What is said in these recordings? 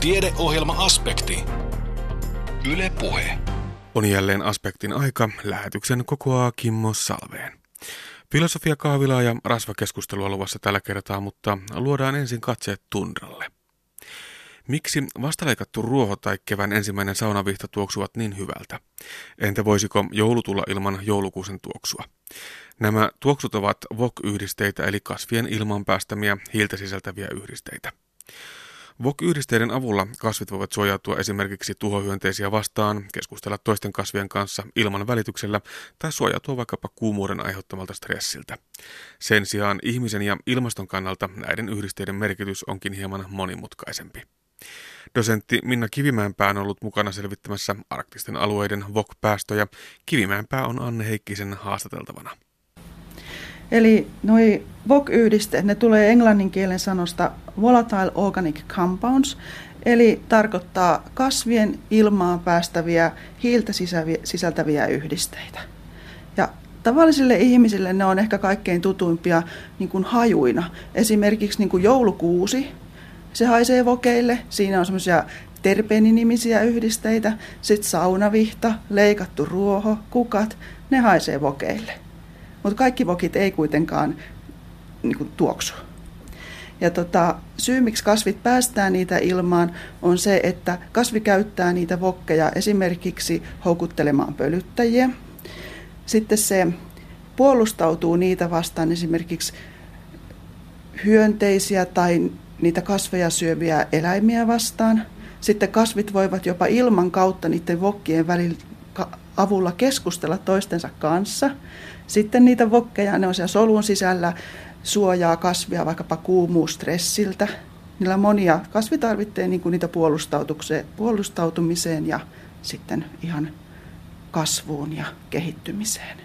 Tiedeohjelma-aspekti. Yle Puhe. On jälleen aspektin aika. Lähetyksen kokoaa Kimmo Salveen. Filosofia kahvilaa ja rasvakeskustelua luvassa tällä kertaa, mutta luodaan ensin katseet tundralle. Miksi vastaleikattu ruoho tai kevään ensimmäinen saunavihta tuoksuvat niin hyvältä? Entä voisiko joulu tulla ilman joulukuusen tuoksua? Nämä tuoksut ovat VOK-yhdisteitä eli kasvien ilman päästämiä hiiltä sisältäviä yhdisteitä. VOK-yhdisteiden avulla kasvit voivat suojautua esimerkiksi tuhohyönteisiä vastaan, keskustella toisten kasvien kanssa ilman välityksellä tai suojautua vaikkapa kuumuuden aiheuttamalta stressiltä. Sen sijaan ihmisen ja ilmaston kannalta näiden yhdisteiden merkitys onkin hieman monimutkaisempi. Dosentti Minna Kivimäenpää on ollut mukana selvittämässä arktisten alueiden VOK-päästöjä. Kivimäenpää on Anne Heikkisen haastateltavana. Eli noi VOC-yhdisteet, ne tulee englannin kielen sanosta volatile organic compounds, eli tarkoittaa kasvien ilmaan päästäviä hiiltä sisältäviä yhdisteitä. Ja tavallisille ihmisille ne on ehkä kaikkein tutuimpia niin kuin hajuina. Esimerkiksi niin kuin joulukuusi, se haisee vokeille. Siinä on semmoisia terpeeninimisiä yhdisteitä. Sitten saunavihta, leikattu ruoho, kukat, ne haisee vokeille. Mutta kaikki vokit ei kuitenkaan niin kuin, tuoksu. Ja tota, syy, miksi kasvit päästää niitä ilmaan, on se, että kasvi käyttää niitä vokkeja esimerkiksi houkuttelemaan pölyttäjiä. Sitten se puolustautuu niitä vastaan esimerkiksi hyönteisiä tai niitä kasveja syöviä eläimiä vastaan. Sitten kasvit voivat jopa ilman kautta niiden vokkien välillä avulla keskustella toistensa kanssa. Sitten niitä vokkeja, ne on siellä solun sisällä, suojaa kasvia vaikkapa kuumuustressiltä. Niillä on monia kasvitarvitteja niin kuin niitä puolustautumiseen ja sitten ihan kasvuun ja kehittymiseen.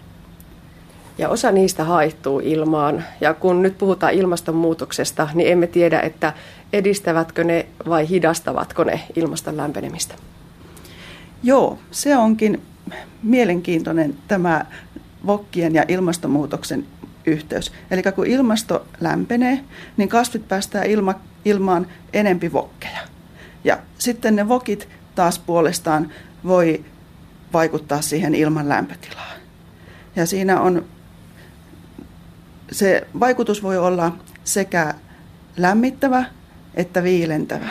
Ja osa niistä haihtuu ilmaan. Ja kun nyt puhutaan ilmastonmuutoksesta, niin emme tiedä, että edistävätkö ne vai hidastavatko ne ilmaston lämpenemistä. Joo, se onkin mielenkiintoinen tämä vokkien ja ilmastonmuutoksen yhteys. Eli kun ilmasto lämpenee, niin kasvit päästää ilma, ilmaan enempi vokkeja. Ja sitten ne vokit taas puolestaan voi vaikuttaa siihen ilman lämpötilaan. Ja siinä on, se vaikutus voi olla sekä lämmittävä että viilentävä.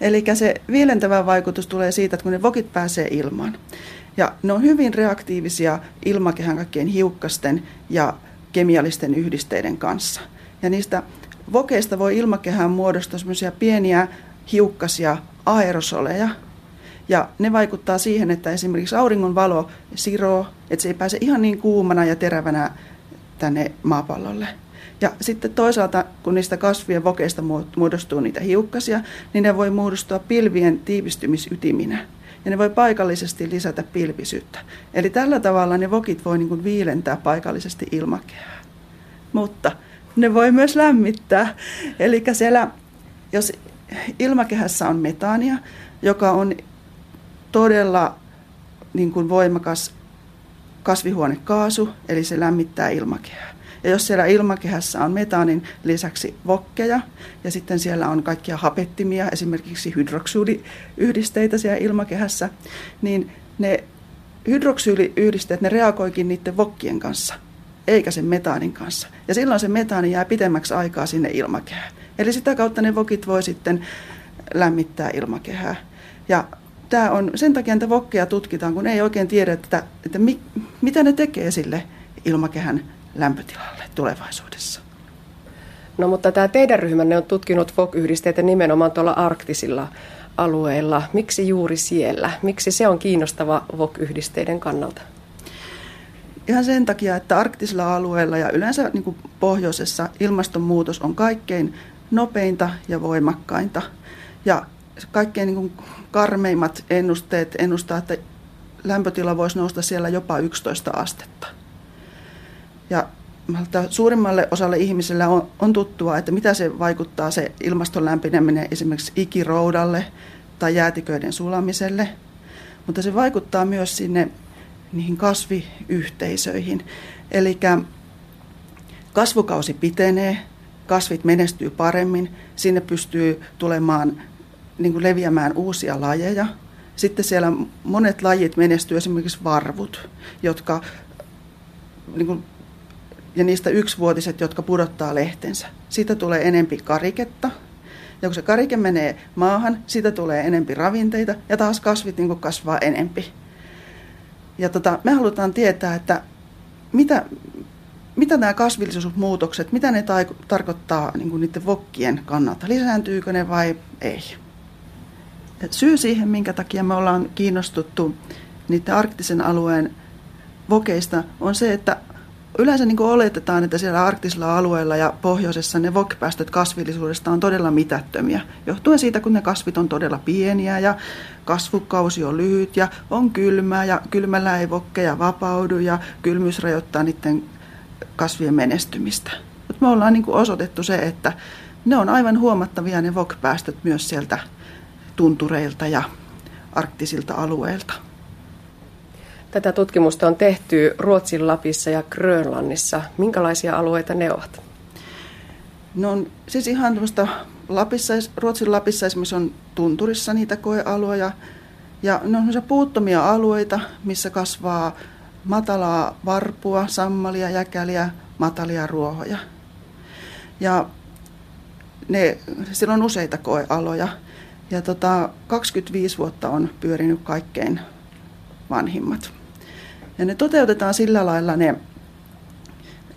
Eli se viilentävä vaikutus tulee siitä, että kun ne vokit pääsee ilmaan. Ja ne on hyvin reaktiivisia ilmakehän kaikkien hiukkasten ja kemiallisten yhdisteiden kanssa. Ja niistä vokeista voi ilmakehään muodostua semmoisia pieniä hiukkasia aerosoleja. Ja ne vaikuttaa siihen, että esimerkiksi auringon valo siroo, että se ei pääse ihan niin kuumana ja terävänä tänne maapallolle. Ja sitten toisaalta, kun niistä kasvien vokeista muodostuu niitä hiukkasia, niin ne voi muodostua pilvien tiivistymisytiminä. Ja ne voi paikallisesti lisätä pilvisyyttä. Eli tällä tavalla ne vokit voi niin kuin viilentää paikallisesti ilmakehää. Mutta ne voi myös lämmittää. Eli siellä, jos ilmakehässä on metaania, joka on todella niin kuin voimakas kasvihuonekaasu, eli se lämmittää ilmakehää. Ja jos siellä ilmakehässä on metaanin lisäksi vokkeja ja sitten siellä on kaikkia hapettimia, esimerkiksi hydroksyyliyhdisteitä siellä ilmakehässä, niin ne hydroksyyliyhdisteet, ne reagoikin niiden vokkien kanssa, eikä sen metaanin kanssa. Ja silloin se metaani jää pitemmäksi aikaa sinne ilmakehään. Eli sitä kautta ne vokit voi sitten lämmittää ilmakehää. Ja tämä on, sen takia että vokkeja tutkitaan, kun ei oikein tiedä, että, että mi, mitä ne tekee sille ilmakehän lämpötilalle tulevaisuudessa. No mutta tämä teidän ryhmänne on tutkinut FOK-yhdisteitä nimenomaan tuolla arktisilla alueilla. Miksi juuri siellä? Miksi se on kiinnostava VOK-yhdisteiden kannalta? Ihan sen takia, että arktisilla alueilla ja yleensä niin kuin pohjoisessa ilmastonmuutos on kaikkein nopeinta ja voimakkainta. Ja kaikkein niin kuin karmeimmat ennusteet ennustaa, että lämpötila voisi nousta siellä jopa 11 astetta. Ja suurimmalle osalle ihmisillä on, on tuttua, että mitä se vaikuttaa se ilmaston lämpeneminen esimerkiksi ikiroudalle tai jäätiköiden sulamiselle. Mutta se vaikuttaa myös sinne niihin kasviyhteisöihin. Eli kasvukausi pitenee, kasvit menestyy paremmin, sinne pystyy tulemaan niin kuin leviämään uusia lajeja. Sitten siellä monet lajit menestyy, esimerkiksi varvut, jotka, niin kuin, ja niistä yksivuotiset, jotka pudottaa lehtensä. Siitä tulee enempi kariketta, ja kun se karike menee maahan, siitä tulee enempi ravinteita, ja taas kasvit niin kasvaa enempi. Ja tota, me halutaan tietää, että mitä, mitä nämä kasvillisuusmuutokset, mitä ne ta- tarkoittaa niin niiden vokkien kannalta? Lisääntyykö ne vai ei? Et syy siihen, minkä takia me ollaan kiinnostuttu niiden arktisen alueen vokeista, on se, että yleensä niin kuin oletetaan, että siellä arktisilla alueilla ja pohjoisessa ne vokkipäästöt kasvillisuudesta on todella mitättömiä. Johtuen siitä, kun ne kasvit on todella pieniä ja kasvukausi on lyhyt ja on kylmää ja kylmällä ei vokkeja vapaudu ja kylmyys rajoittaa niiden kasvien menestymistä. Mutta me ollaan niin kuin osoitettu se, että ne on aivan huomattavia ne VOK-päästöt myös sieltä tuntureilta ja arktisilta alueilta. Tätä tutkimusta on tehty Ruotsin Lapissa ja Grönlannissa. Minkälaisia alueita ne ovat? No on siis ihan tämmöistä Lapissa, Ruotsin Lapissa esimerkiksi on tunturissa niitä koealueja. Ja ne on puuttomia alueita, missä kasvaa matalaa varpua, sammalia, jäkäliä, matalia ruohoja. Ja ne, siellä on useita koealoja. Ja tota, 25 vuotta on pyörinyt kaikkein vanhimmat. Ja ne toteutetaan sillä lailla ne,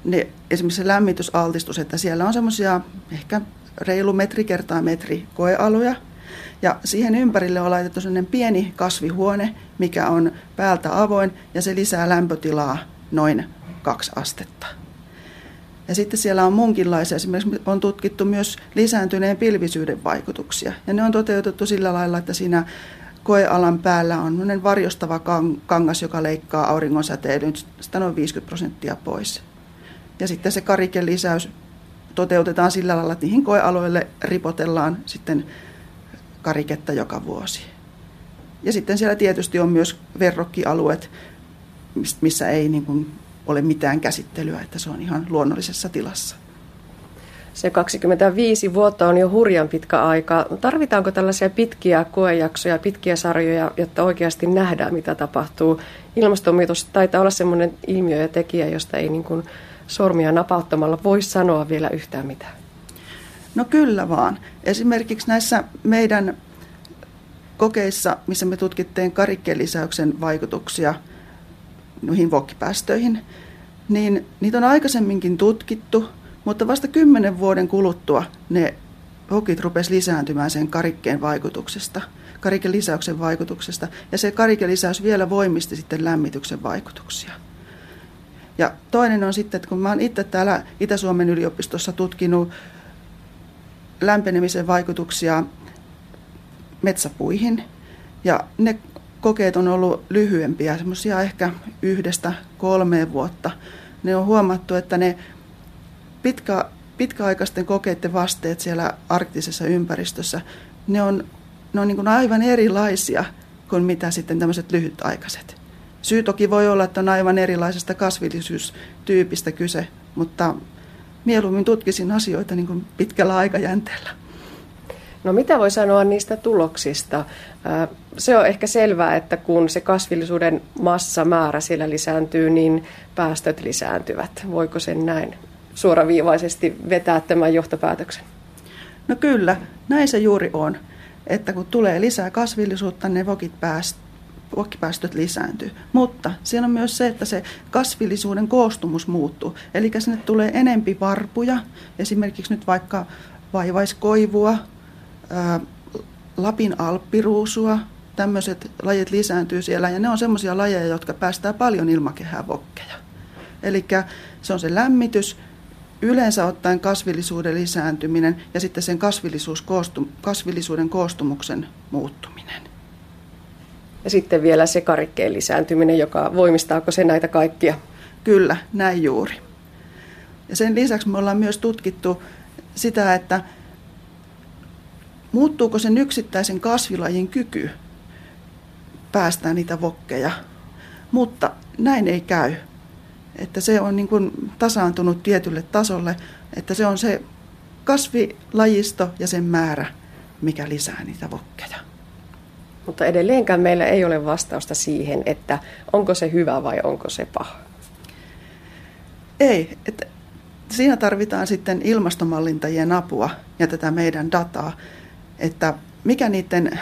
ne esimerkiksi se lämmitysaltistus, että siellä on semmoisia ehkä reilu metri kertaa metri koealuja. Ja siihen ympärille on laitettu sellainen pieni kasvihuone, mikä on päältä avoin ja se lisää lämpötilaa noin kaksi astetta. Ja sitten siellä on munkinlaisia, esimerkiksi on tutkittu myös lisääntyneen pilvisyyden vaikutuksia. Ja ne on toteutettu sillä lailla, että siinä koealan päällä on varjostava kangas, joka leikkaa auringon säteilyn sitä noin 50 prosenttia pois. Ja sitten se kariken lisäys toteutetaan sillä lailla, että niihin koealoille ripotellaan sitten kariketta joka vuosi. Ja sitten siellä tietysti on myös verrokkialueet, missä ei niin kuin ole mitään käsittelyä, että se on ihan luonnollisessa tilassa. Se 25 vuotta on jo hurjan pitkä aika. Tarvitaanko tällaisia pitkiä koejaksoja, pitkiä sarjoja, jotta oikeasti nähdään, mitä tapahtuu? Ilmastonmuutos taitaa olla sellainen ilmiö ja tekijä, josta ei niin kuin sormia napauttamalla voi sanoa vielä yhtään mitään. No kyllä vaan. Esimerkiksi näissä meidän kokeissa, missä me tutkittiin karikkelisäyksen vaikutuksia noihin vokkipäästöihin, niin niitä on aikaisemminkin tutkittu, mutta vasta kymmenen vuoden kuluttua ne vokit rupesivat lisääntymään sen karikkeen vaikutuksesta, kariken lisäyksen vaikutuksesta, ja se kariken lisäys vielä voimisti sitten lämmityksen vaikutuksia. Ja toinen on sitten, että kun mä oon itse täällä Itä-Suomen yliopistossa tutkinut lämpenemisen vaikutuksia metsäpuihin, ja ne kokeet on ollut lyhyempiä, semmoisia ehkä yhdestä kolmeen vuotta. Ne on huomattu, että ne pitkä, pitkäaikaisten kokeiden vasteet siellä arktisessa ympäristössä, ne on, ne on niin kuin aivan erilaisia kuin mitä sitten tämmöiset lyhytaikaiset. Syy toki voi olla, että on aivan erilaisesta kasvillisuustyypistä kyse, mutta mieluummin tutkisin asioita niin kuin pitkällä aikajänteellä. No mitä voi sanoa niistä tuloksista? Se on ehkä selvää, että kun se kasvillisuuden massamäärä siellä lisääntyy, niin päästöt lisääntyvät. Voiko sen näin suoraviivaisesti vetää tämän johtopäätöksen? No kyllä, näin se juuri on. Että kun tulee lisää kasvillisuutta, ne vokit pääst, vokkipäästöt lisääntyy. Mutta siellä on myös se, että se kasvillisuuden koostumus muuttuu. Eli sinne tulee enempi varpuja, esimerkiksi nyt vaikka vaivaiskoivua, ää, Lapin alppiruusua, tämmöiset lajit lisääntyy siellä ja ne on semmoisia lajeja, jotka päästää paljon ilmakehää vokkeja. Eli se on se lämmitys, yleensä ottaen kasvillisuuden lisääntyminen ja sitten sen kasvillisuus koostum, kasvillisuuden koostumuksen muuttuminen. Ja sitten vielä se karikkeen lisääntyminen, joka voimistaako se näitä kaikkia? Kyllä, näin juuri. Ja sen lisäksi me ollaan myös tutkittu sitä, että muuttuuko sen yksittäisen kasvilajin kyky päästää niitä vokkeja. Mutta näin ei käy että se on niin kuin tasaantunut tietylle tasolle, että se on se kasvilajisto ja sen määrä, mikä lisää niitä vokkeja. Mutta edelleenkään meillä ei ole vastausta siihen, että onko se hyvä vai onko se paha. Ei, että siinä tarvitaan sitten ilmastomallintajien apua ja tätä meidän dataa, että mikä niiden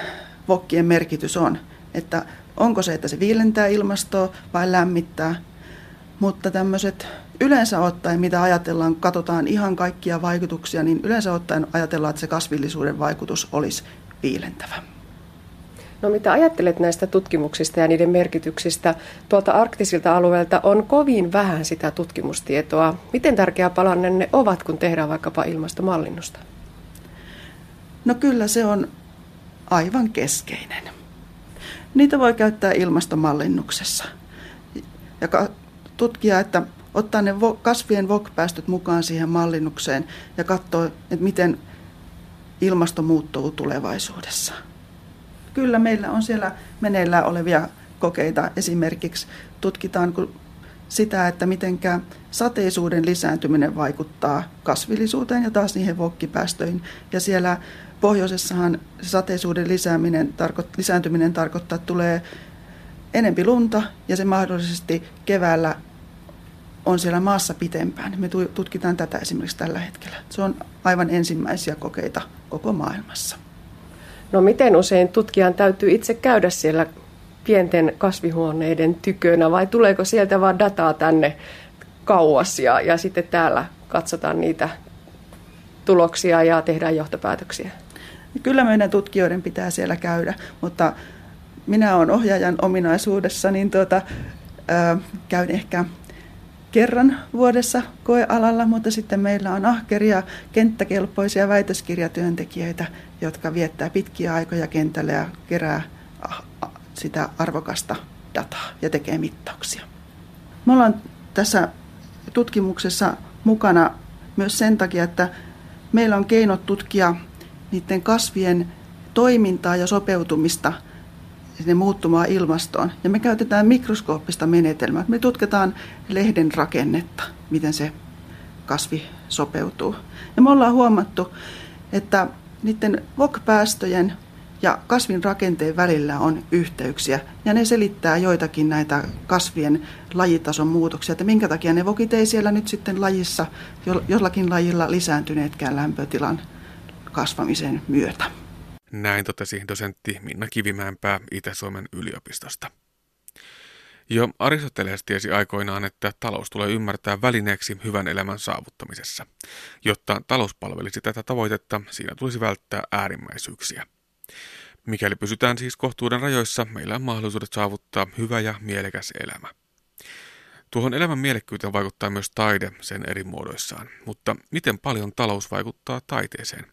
vokkien merkitys on, että onko se, että se viilentää ilmastoa vai lämmittää. Mutta tämmöiset yleensä ottaen, mitä ajatellaan, katsotaan ihan kaikkia vaikutuksia, niin yleensä ottaen ajatellaan, että se kasvillisuuden vaikutus olisi viilentävä. No mitä ajattelet näistä tutkimuksista ja niiden merkityksistä? Tuolta arktisilta alueelta on kovin vähän sitä tutkimustietoa. Miten tärkeä palanen ne ovat, kun tehdään vaikkapa ilmastomallinnusta? No kyllä se on aivan keskeinen. Niitä voi käyttää ilmastomallinnuksessa ja tutkia, että ottaa ne kasvien VOK-päästöt mukaan siihen mallinnukseen ja katsoa, että miten ilmasto muuttuu tulevaisuudessa. Kyllä meillä on siellä meneillään olevia kokeita. Esimerkiksi tutkitaan sitä, että miten sateisuuden lisääntyminen vaikuttaa kasvillisuuteen ja taas niihin vokkipäästöihin. Ja siellä pohjoisessahan sateisuuden lisääminen, lisääntyminen tarkoittaa, että tulee enempi lunta ja se mahdollisesti keväällä on siellä maassa pitempään. Me tutkitaan tätä esimerkiksi tällä hetkellä. Se on aivan ensimmäisiä kokeita koko maailmassa. No miten usein tutkijan täytyy itse käydä siellä pienten kasvihuoneiden tykönä vai tuleeko sieltä vaan dataa tänne kauas ja, ja sitten täällä katsotaan niitä tuloksia ja tehdään johtopäätöksiä? Kyllä meidän tutkijoiden pitää siellä käydä, mutta minä olen ohjaajan ominaisuudessa, niin tuota, ö, käyn ehkä kerran vuodessa koealalla, mutta sitten meillä on ahkeria, kenttäkelpoisia väitöskirjatyöntekijöitä, jotka viettää pitkiä aikoja kentällä ja kerää sitä arvokasta dataa ja tekee mittauksia. Me ollaan tässä tutkimuksessa mukana myös sen takia, että meillä on keinot tutkia niiden kasvien toimintaa ja sopeutumista – sinne muuttumaan ilmastoon. Ja me käytetään mikroskooppista menetelmää. Me tutkitaan lehden rakennetta, miten se kasvi sopeutuu. Ja me ollaan huomattu, että niiden VOK-päästöjen ja kasvin rakenteen välillä on yhteyksiä. Ja ne selittää joitakin näitä kasvien lajitason muutoksia, että minkä takia ne vokit ei siellä nyt sitten lajissa jollakin lajilla lisääntyneetkään lämpötilan kasvamisen myötä. Näin totesi dosentti Minna Kivimäenpää Itä-Suomen yliopistosta. Jo Aristoteles tiesi aikoinaan, että talous tulee ymmärtää välineeksi hyvän elämän saavuttamisessa. Jotta talous palvelisi tätä tavoitetta, siinä tulisi välttää äärimmäisyyksiä. Mikäli pysytään siis kohtuuden rajoissa, meillä on mahdollisuudet saavuttaa hyvä ja mielekäs elämä. Tuohon elämän mielekkyyteen vaikuttaa myös taide sen eri muodoissaan, mutta miten paljon talous vaikuttaa taiteeseen?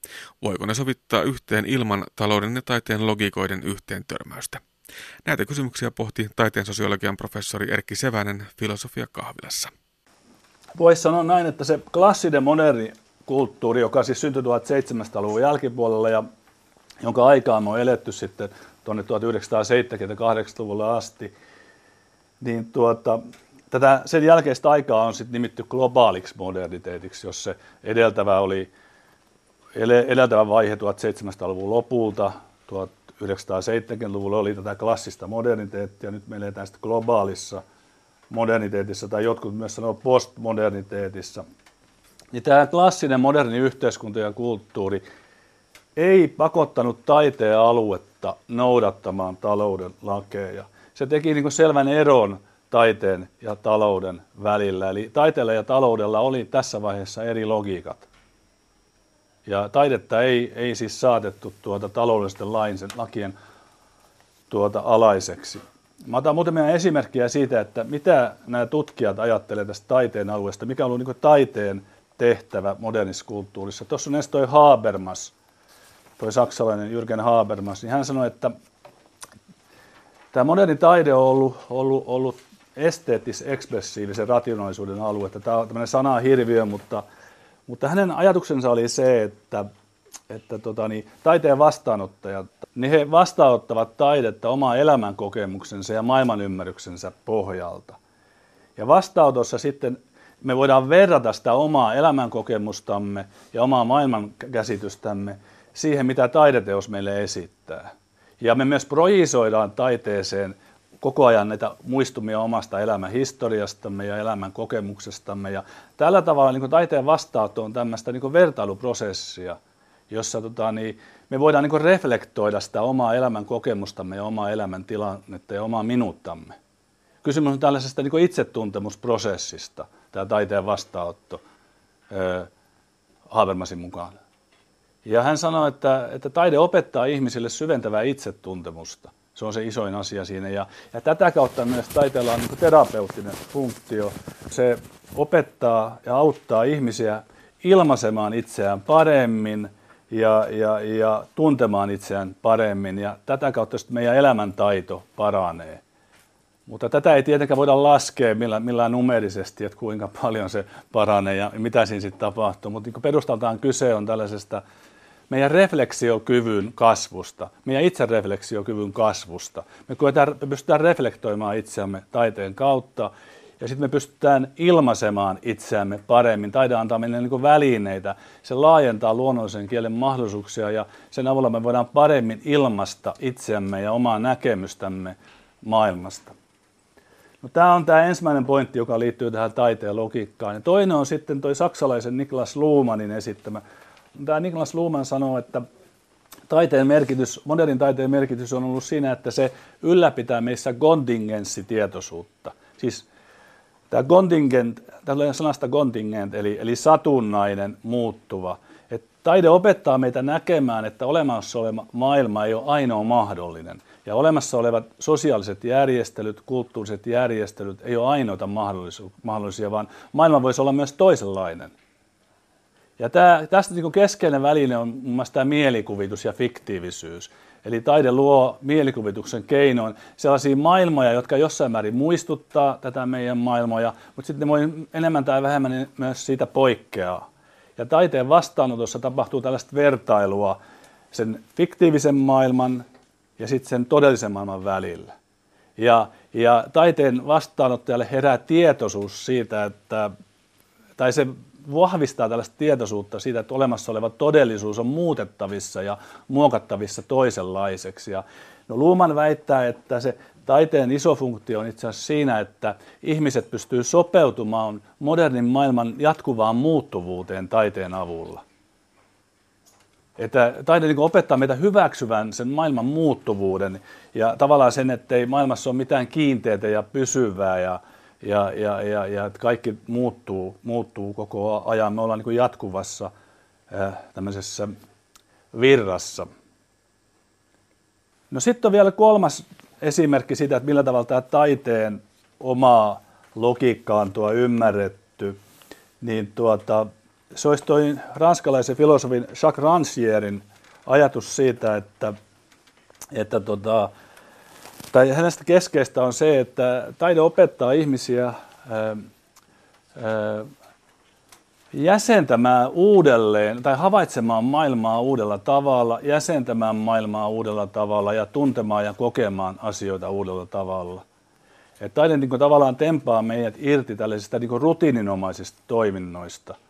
Voiko ne sovittaa yhteen ilman talouden ja taiteen logiikoiden yhteen törmäystä? Näitä kysymyksiä pohti taiteen sosiologian professori Erkki Sevänen filosofia kahvilassa. Voisi sanoa näin, että se klassinen moderni kulttuuri, joka siis syntyi 1700-luvun jälkipuolella ja jonka aikaan on eletty sitten tuonne 1970-80-luvulle asti, niin tuota, Tätä sen jälkeistä aikaa on sitten nimitty globaaliksi moderniteetiksi, jos se edeltävä oli edeltävä vaihe 1700-luvun lopulta, 1970-luvulla oli tätä klassista moderniteettia, nyt me eletään sitten globaalissa moderniteetissa, tai jotkut myös sanoo postmoderniteetissa. Niin tämä klassinen moderni yhteiskunta ja kulttuuri ei pakottanut taiteen aluetta noudattamaan talouden lakeja. Se teki niin selvän eron taiteen ja talouden välillä. Eli taiteella ja taloudella oli tässä vaiheessa eri logiikat. Ja taidetta ei, ei siis saatettu tuota taloudellisten lainsen, lakien tuota alaiseksi. Mä otan muutamia esimerkkejä siitä, että mitä nämä tutkijat ajattelevat tästä taiteen alueesta, mikä on ollut niin taiteen tehtävä modernissa kulttuurissa. Tuossa on toi Habermas, toi saksalainen Jürgen Habermas, niin hän sanoi, että tämä moderni taide on ollut, ollut, ollut esteettis-ekspressiivisen rationaalisuuden aluetta. Tämä on tämmöinen sana hirviö, mutta, mutta hänen ajatuksensa oli se, että, että tota, niin, taiteen vastaanottajat, niin he vastaanottavat taidetta omaa elämänkokemuksensa ja maailmanymmärryksensä pohjalta. Ja vastaanotossa sitten me voidaan verrata sitä omaa elämänkokemustamme ja omaa maailmankäsitystämme siihen, mitä taideteos meille esittää. Ja me myös projisoidaan taiteeseen koko ajan näitä muistumia omasta elämän historiastamme ja elämän kokemuksestamme. Ja tällä tavalla niin taiteen vastaanotto on tämmöistä niin vertailuprosessia, jossa tota, niin, me voidaan niin reflektoida sitä omaa elämän kokemustamme ja omaa elämän tilannetta ja omaa minuuttamme. Kysymys on tällaisesta niin itsetuntemusprosessista, tämä taiteen vastaanotto Habermasin mukaan. Ja hän sanoi, että, että taide opettaa ihmisille syventävää itsetuntemusta. Se on se isoin asia siinä. Ja, ja tätä kautta myös taiteella on niin terapeuttinen funktio. Se opettaa ja auttaa ihmisiä ilmaisemaan itseään paremmin ja, ja, ja tuntemaan itseään paremmin. Ja tätä kautta meidän elämäntaito paranee. Mutta tätä ei tietenkään voida laskea millään, millään numerisesti, että kuinka paljon se paranee ja mitä siinä sitten tapahtuu. Mutta niin perustaltaan kyse on tällaisesta meidän refleksiokyvyn kasvusta, meidän itserefleksiokyvyn kasvusta. Me, koetaan, me pystytään reflektoimaan itseämme taiteen kautta ja sitten me pystytään ilmaisemaan itseämme paremmin. Taide antaa meille niin välineitä, se laajentaa luonnollisen kielen mahdollisuuksia ja sen avulla me voidaan paremmin ilmaista itseämme ja omaa näkemystämme maailmasta. No, tämä on tämä ensimmäinen pointti, joka liittyy tähän taiteen logiikkaan. Ja toinen on sitten tuo saksalaisen Niklas Luhmanin esittämä tämä Niklas Luhmann sanoo, että taiteen merkitys, modernin taiteen merkitys on ollut siinä, että se ylläpitää meissä gondingenssitietoisuutta. Siis tämä contingent, tällainen sanasta contingent, eli, eli satunnainen, muuttuva. Et taide opettaa meitä näkemään, että olemassa oleva maailma ei ole ainoa mahdollinen. Ja olemassa olevat sosiaaliset järjestelyt, kulttuuriset järjestelyt ei ole ainoita mahdollisia, vaan maailma voisi olla myös toisenlainen. Ja tämä, tästä niin keskeinen väline on muun muassa tämä mielikuvitus ja fiktiivisyys. Eli taide luo mielikuvituksen keinoin sellaisia maailmoja, jotka jossain määrin muistuttaa tätä meidän maailmoja, mutta sitten voi enemmän tai vähemmän myös siitä poikkeaa. Ja taiteen vastaanotossa tapahtuu tällaista vertailua sen fiktiivisen maailman ja sitten sen todellisen maailman välillä. Ja, ja taiteen vastaanottajalle herää tietoisuus siitä, että, tai se vahvistaa tällaista tietoisuutta siitä, että olemassa oleva todellisuus on muutettavissa ja muokattavissa toisenlaiseksi. Ja no Luuman väittää, että se taiteen iso funktio on itse asiassa siinä, että ihmiset pystyy sopeutumaan modernin maailman jatkuvaan muuttuvuuteen taiteen avulla. Että taide niin opettaa meitä hyväksyvän sen maailman muuttuvuuden ja tavallaan sen, että ei maailmassa ole mitään kiinteitä ja pysyvää ja, ja, ja, ja, ja että kaikki muuttuu, muuttuu koko ajan. Me ollaan niin jatkuvassa äh, tämmöisessä virrassa. No sitten on vielä kolmas esimerkki siitä, että millä tavalla tämä taiteen omaa logiikkaa on tuo ymmärretty. Niin tuota, se olisi toi ranskalaisen filosofin Jacques Rancierin ajatus siitä, että, että tota, tai hänestä keskeistä on se, että taide opettaa ihmisiä ää, ää, jäsentämään uudelleen tai havaitsemaan maailmaa uudella tavalla, jäsentämään maailmaa uudella tavalla ja tuntemaan ja kokemaan asioita uudella tavalla. Et taide niin kuin, tavallaan tempaa meidät irti tällaisista niin kuin, rutiininomaisista toiminnoista –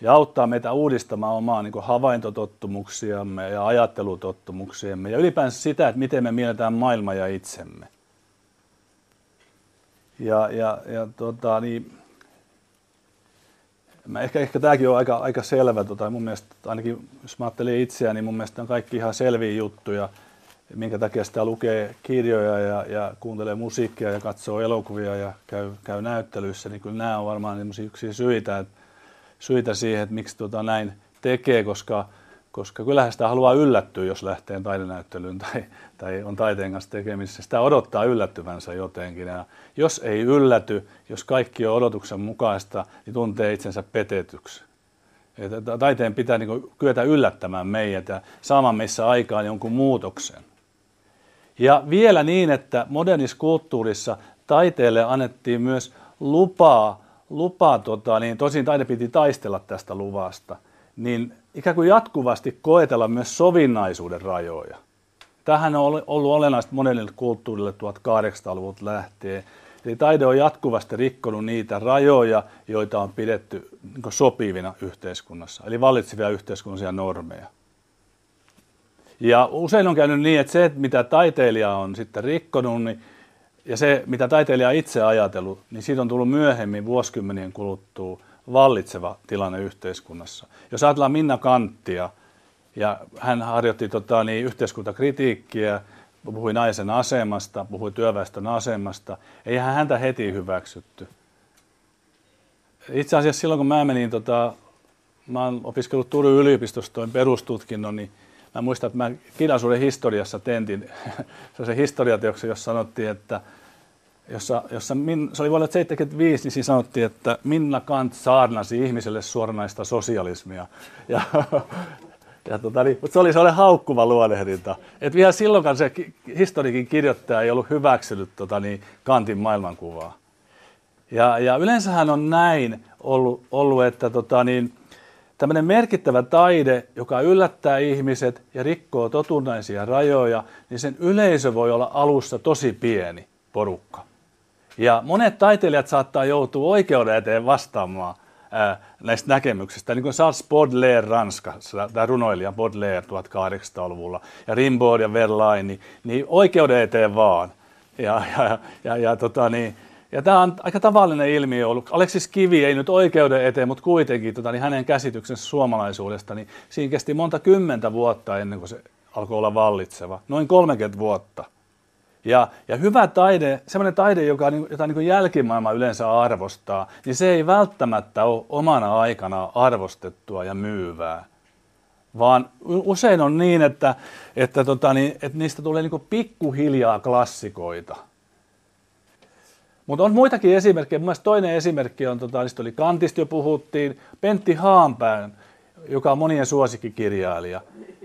ja auttaa meitä uudistamaan omaa niin havaintotottumuksiamme ja ajattelutottumuksiamme ja ylipäänsä sitä, että miten me mielletään maailma ja itsemme. Ja, ja, ja tota, niin, mä ehkä, ehkä tämäkin on aika, aika selvä, tota, mun mielestä ainakin jos mä ajattelen itseäni, niin mun mielestä on kaikki ihan selviä juttuja, minkä takia sitä lukee kirjoja ja, ja kuuntelee musiikkia ja katsoo elokuvia ja käy, käy näyttelyissä, niin kyllä nämä on varmaan yksi syitä, että syitä siihen, että miksi tuota näin tekee, koska, koska kyllähän sitä haluaa yllättyä, jos lähtee taidenäyttelyyn tai, tai on taiteen kanssa tekemisissä. Sitä odottaa yllättyvänsä jotenkin. Ja jos ei ylläty, jos kaikki on odotuksen mukaista, niin tuntee itsensä petetyksi. Että taiteen pitää niin kyetä yllättämään meidät ja saamaan meissä aikaan jonkun muutoksen. Ja vielä niin, että modernissa kulttuurissa taiteelle annettiin myös lupaa lupa, tota, niin tosin taide piti taistella tästä luvasta, niin ikään kuin jatkuvasti koetella myös sovinnaisuuden rajoja. Tähän on ollut olennaista monelle kulttuurille 1800-luvulta lähtien. Eli taide on jatkuvasti rikkonut niitä rajoja, joita on pidetty niin sopivina yhteiskunnassa, eli vallitsevia yhteiskunnallisia normeja. Ja usein on käynyt niin, että se, mitä taiteilija on sitten rikkonut, niin, ja se, mitä taiteilija itse ajatellut, niin siitä on tullut myöhemmin vuosikymmenien kuluttua vallitseva tilanne yhteiskunnassa. Jos ajatellaan Minna Kanttia, ja hän harjoitti tota, niin, yhteiskuntakritiikkiä, puhui naisen asemasta, puhui työväestön asemasta, eihän häntä heti hyväksytty. Itse asiassa silloin, kun mä menin, tota, mä oon opiskellut Turun yliopistossa toin perustutkinnon, niin mä muistan, että mä kirjallisuuden historiassa tentin se historiateoksen, jossa sanottiin, että jossa, jossa min, se oli vuonna 1975, niin siinä sanottiin, että Minna Kant saarnasi ihmiselle suoranaista sosialismia. Ja, ja tota, niin, mutta se oli sellainen haukkuva luodehdinta. Että vielä silloinkaan se historiikin kirjoittaja ei ollut hyväksynyt tota, niin, Kantin maailmankuvaa. Ja, ja yleensähän on näin ollut, ollut että tota, niin, tämmöinen merkittävä taide, joka yllättää ihmiset ja rikkoo totunnaisia rajoja, niin sen yleisö voi olla alussa tosi pieni porukka. Ja monet taiteilijat saattaa joutua oikeuden eteen vastaamaan ää, näistä näkemyksistä. Niin kuin Charles Baudelaire Ranskassa, tämä runoilija Baudelaire 1800-luvulla, ja Rimbaud ja Verlaine, niin, niin oikeuden eteen vaan. Ja, ja, ja, ja, tota, niin, ja tämä on aika tavallinen ilmiö ollut. Aleksis Kivi ei nyt oikeuden eteen, mutta kuitenkin tota, niin hänen käsityksensä suomalaisuudesta, niin siinä kesti monta kymmentä vuotta ennen kuin se alkoi olla vallitseva. Noin 30 vuotta. Ja, ja hyvä taide, semmoinen taide, joka, jota niin jälkimaailma yleensä arvostaa, niin se ei välttämättä ole omana aikana arvostettua ja myyvää. Vaan usein on niin, että, että, tota, niin, että niistä tulee niin pikkuhiljaa klassikoita. Mutta on muitakin esimerkkejä. Mielestäni toinen esimerkki on, tota, niistä oli Kantista jo puhuttiin, Pentti Haanpään, joka on monien suosikkikirjailija.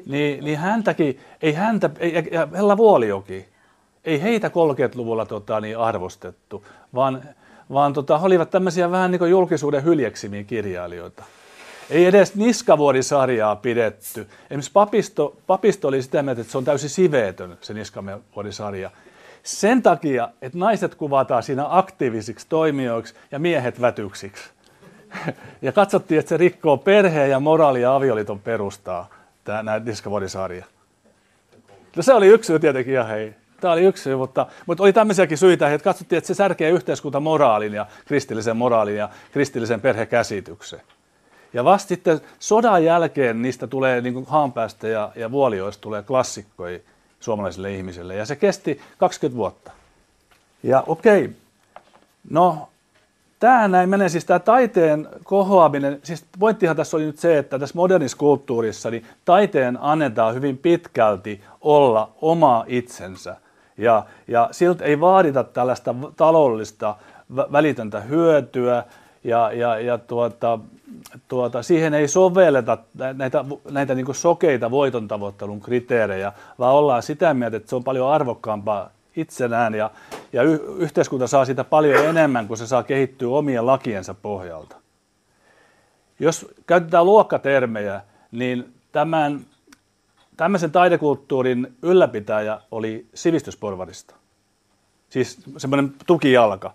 Niin, niin häntäkin, ei häntä, ei, ja Hella Vuoliokin, ei heitä 30-luvulla tota, niin arvostettu, vaan, vaan tota, olivat tämmöisiä vähän niin kuin julkisuuden hyljeksimiä kirjailijoita. Ei edes Niskavuodisarjaa pidetty. Esimerkiksi papisto, papisto oli sitä mieltä, että se on täysin siveetön, se Niskavuodisarja. Sen takia, että naiset kuvataan siinä aktiivisiksi toimijoiksi ja miehet vätyksiksi. Ja katsottiin, että se rikkoo perheen ja moraali- ja avioliiton perustaa, tämä Niskavuodisarja. No se oli yksi syy tietenkin, ja hei, Tämä oli yksi syy, mutta, mutta oli tämmöisiäkin syitä, että katsottiin, että se särkee yhteiskuntamoraalin ja kristillisen moraalin ja kristillisen perhekäsityksen. Ja vasta sitten sodan jälkeen niistä tulee, niin haanpäästä ja, ja vuolioista tulee klassikkoja suomalaisille ihmisille. Ja se kesti 20 vuotta. Ja okei, no tämä näin menee, siis tämä taiteen kohoaminen, siis pointtihan tässä oli nyt se, että tässä modernissa kulttuurissa niin taiteen annetaan hyvin pitkälti olla oma itsensä. Ja, ja siltä ei vaadita tällaista taloudellista välitöntä hyötyä ja, ja, ja tuota, tuota, siihen ei sovelleta näitä, näitä niin sokeita voiton tavoittelun kriteerejä, vaan ollaan sitä mieltä, että se on paljon arvokkaampaa itsenään ja, ja y- yhteiskunta saa sitä paljon enemmän, kun se saa kehittyä omien lakiensa pohjalta. Jos käytetään luokkatermejä, niin tämän tämmöisen taidekulttuurin ylläpitäjä oli sivistysporvarista. Siis semmoinen tukijalka.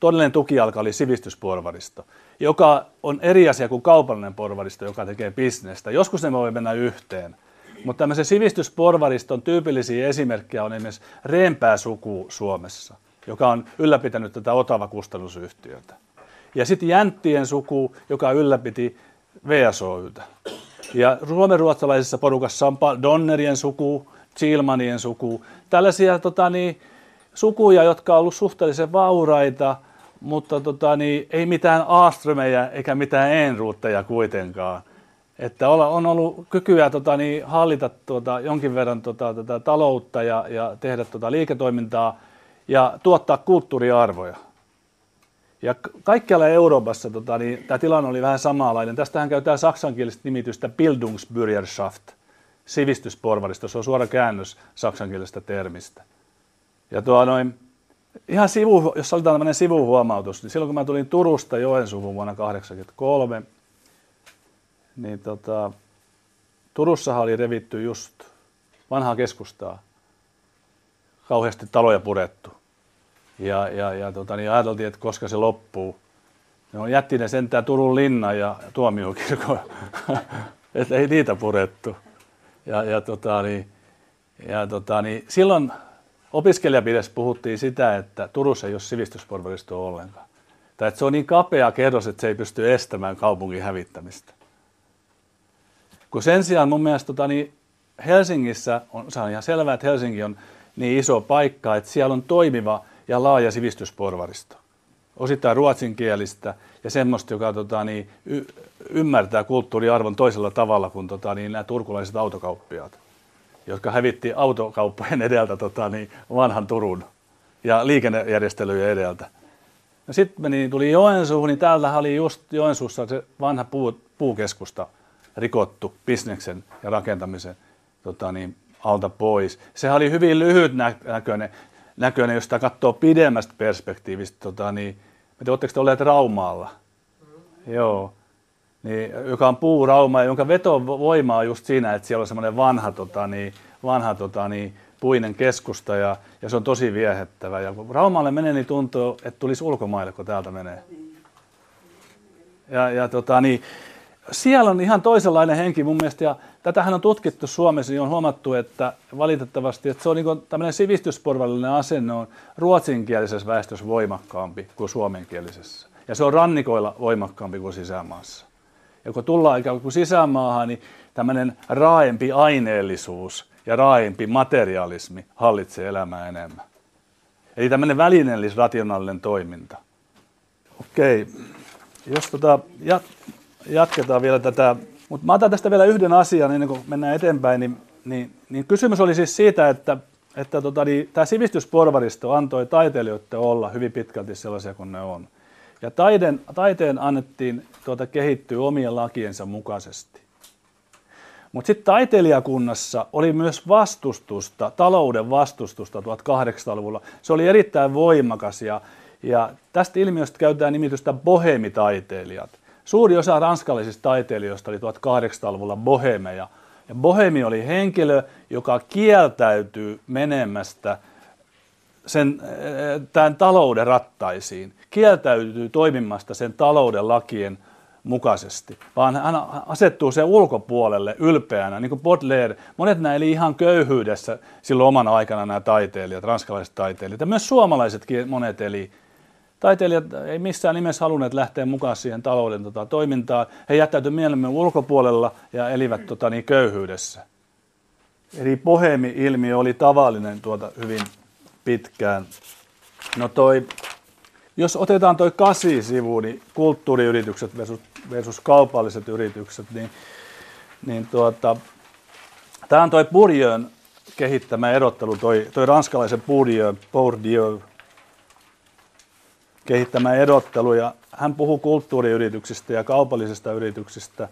Todellinen tukijalka oli sivistysporvarista, joka on eri asia kuin kaupallinen porvaristo, joka tekee bisnestä. Joskus ne voi mennä yhteen. Mutta tämmöisen sivistysporvariston tyypillisiä esimerkkejä on esimerkiksi Reempää suku Suomessa, joka on ylläpitänyt tätä Otava kustannusyhtiötä. Ja sitten Jänttien suku, joka ylläpiti VSOYtä. Ja suomenruotsalaisessa porukassa on Donnerien suku, Chilmanien suku, tällaisia tota, niin, sukuja, jotka on ollut suhteellisen vauraita, mutta tota, niin, ei mitään Aaströmejä eikä mitään Enruutteja kuitenkaan. Että on ollut kykyä tota, niin, hallita tota, jonkin verran tota, tätä taloutta ja, ja tehdä tota, liiketoimintaa ja tuottaa kulttuuriarvoja. Ja kaikkialla Euroopassa tota, niin, tämä tilanne oli vähän samanlainen. Tästähän käytetään saksankielistä nimitystä Bildungsbürgerschaft, sivistysporvarista. Se on suora käännös saksankielisestä termistä. Ja tuo noin, ihan sivu, jos olitaan tämmöinen sivuhuomautus, niin silloin kun mä tulin Turusta Joensuuhun vuonna 1983, niin tota, Turussahan oli revitty just vanhaa keskustaa, kauheasti taloja purettu. Ja, ja, ja tota, niin ajateltiin, että koska se loppuu. Ne on jätti ne sentään Turun linna ja tuomiokirkko, että ei niitä purettu. Ja, ja, tota, niin, Ja tota, niin silloin opiskelijapidessä puhuttiin sitä, että Turussa ei ole sivistysporvaristoa ollenkaan. Tai että se on niin kapea kerros, että se ei pysty estämään kaupungin hävittämistä. Kun sen sijaan mun mielestä tota, niin Helsingissä, on, se on ihan selvää, että Helsinki on niin iso paikka, että siellä on toimiva ja laaja sivistysporvaristo. Osittain ruotsinkielistä ja semmoista, joka tota, niin, y- ymmärtää kulttuuriarvon toisella tavalla kuin tota, niin, nämä turkulaiset autokauppiaat, jotka hävitti autokauppojen edeltä tota, niin, vanhan Turun ja liikennejärjestelyjen edeltä. No sitten niin tuli Joensuuhun, niin täältä oli just Joensuussa se vanha puu, puukeskusta rikottu bisneksen ja rakentamisen tota niin, alta pois. Se oli hyvin lyhyt näköinen, näköinen jos sitä katsoo pidemmästä perspektiivistä. Tota, niin, oletteko te olleet Raumaalla? Mm. Joo. Niin, joka on puurauma, jonka vetovoima on just siinä, että siellä on semmoinen vanha, tota, niin, vanha tota, niin, puinen keskusta ja, ja, se on tosi viehättävä. Ja kun Raumalle menee, niin tuntuu, että tulisi ulkomaille, kun täältä menee. Ja, ja tota, niin, siellä on ihan toisenlainen henki mun mielestä, ja tätähän on tutkittu Suomessa, niin on huomattu, että valitettavasti, että se on niin tämmöinen sivistysporvallinen asenne on ruotsinkielisessä väestössä voimakkaampi kuin suomenkielisessä. Ja se on rannikoilla voimakkaampi kuin sisämaassa. Ja kun tullaan ikään kuin sisämaahan, niin tämmöinen raaempi aineellisuus ja raaempi materialismi hallitsee elämää enemmän. Eli tämmöinen välineellis rationaalinen toiminta. Okei, jos tota, jatketaan vielä tätä. Mutta mä otan tästä vielä yhden asian ennen kuin mennään eteenpäin. Niin, niin, niin kysymys oli siis siitä, että, että tota, niin, tämä sivistysporvaristo antoi taiteilijoiden olla hyvin pitkälti sellaisia kuin ne on. Ja taiden, taiteen annettiin tuota, kehittyä omien lakiensa mukaisesti. Mutta sitten taiteilijakunnassa oli myös vastustusta, talouden vastustusta 1800-luvulla. Se oli erittäin voimakas ja, ja tästä ilmiöstä käytetään nimitystä bohemitaiteilijat. Suuri osa ranskalaisista taiteilijoista oli 1800-luvulla bohemeja. Ja bohemi oli henkilö, joka kieltäytyy menemästä sen, eh, tämän talouden rattaisiin, kieltäytyy toimimasta sen talouden lakien mukaisesti, vaan hän asettuu sen ulkopuolelle ylpeänä, niin kuin Baudelaire. Monet nämä eli ihan köyhyydessä silloin omana aikana nämä taiteilijat, ranskalaiset taiteilijat, ja myös suomalaisetkin monet eli Taiteilijat ei missään nimessä halunneet lähteä mukaan siihen talouden tota, toimintaan. He jättäytyivät mielemmin ulkopuolella ja elivät tota, niin, köyhyydessä. Eli pohemi-ilmiö oli tavallinen tuota hyvin pitkään. No toi, jos otetaan toi kasi-sivu, niin kulttuuriyritykset versus, versus kaupalliset yritykset, niin, niin tuota, tämä on toi Bourdieu kehittämä erottelu, toi, toi ranskalaisen Bourdieu, Bourdieu kehittämä erottelu ja hän puhuu kulttuuriyrityksistä ja kaupallisista yrityksistä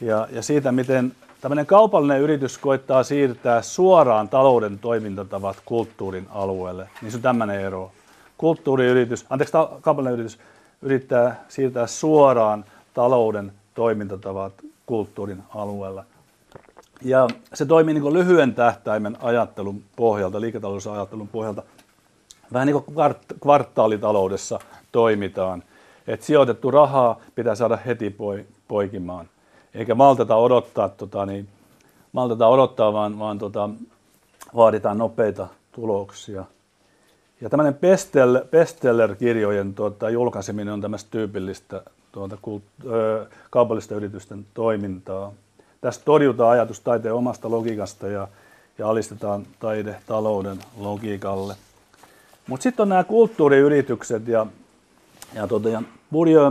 ja, ja siitä, miten tämmöinen kaupallinen yritys koittaa siirtää suoraan talouden toimintatavat kulttuurin alueelle. Se on tämmöinen ero. Kulttuuriyritys, anteeksi, kaupallinen yritys yrittää siirtää suoraan talouden toimintatavat kulttuurin alueella. Ja se toimii niin lyhyen tähtäimen ajattelun pohjalta, liiketalousajattelun pohjalta – vähän niin kuin kvartaalitaloudessa toimitaan. Että sijoitettu rahaa pitää saada heti poikimaan. Eikä malteta odottaa, tota, niin, malteta odottaa vaan, vaan tota, vaaditaan nopeita tuloksia. Ja tämmöinen bestseller-kirjojen tuota, julkaiseminen on tämmöistä tyypillistä tuota, kult, ö, kaupallista yritysten toimintaa. Tästä torjutaan ajatus taiteen omasta logiikasta ja, ja alistetaan taide talouden logiikalle. Mutta sitten on nämä kulttuuriyritykset ja, ja, tuota, ja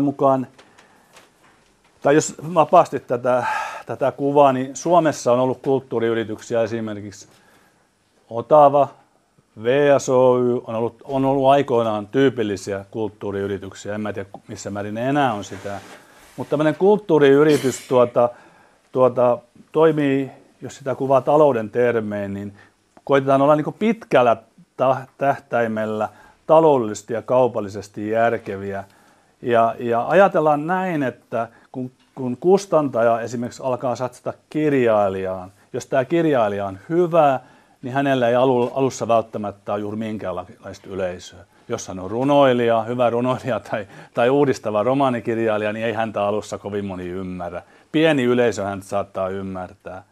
mukaan, tai jos vapaasti tätä, tätä kuvaa, niin Suomessa on ollut kulttuuriyrityksiä esimerkiksi Otava, VSOY on ollut, on ollut aikoinaan tyypillisiä kulttuuriyrityksiä, en mä tiedä missä määrin ne enää on sitä. Mutta tämmöinen kulttuuriyritys tuota, tuota, toimii, jos sitä kuvaa talouden termein, niin koitetaan olla niin pitkällä tähtäimellä taloudellisesti ja kaupallisesti järkeviä. Ja, ja ajatellaan näin, että kun, kun kustantaja esimerkiksi alkaa satsata kirjailijaan, jos tämä kirjailija on hyvä, niin hänellä ei alussa välttämättä ole juuri minkäänlaista yleisöä. Jos hän on runoilija, hyvä runoilija tai, tai uudistava romaanikirjailija, niin ei häntä alussa kovin moni ymmärrä. Pieni yleisö hän saattaa ymmärtää.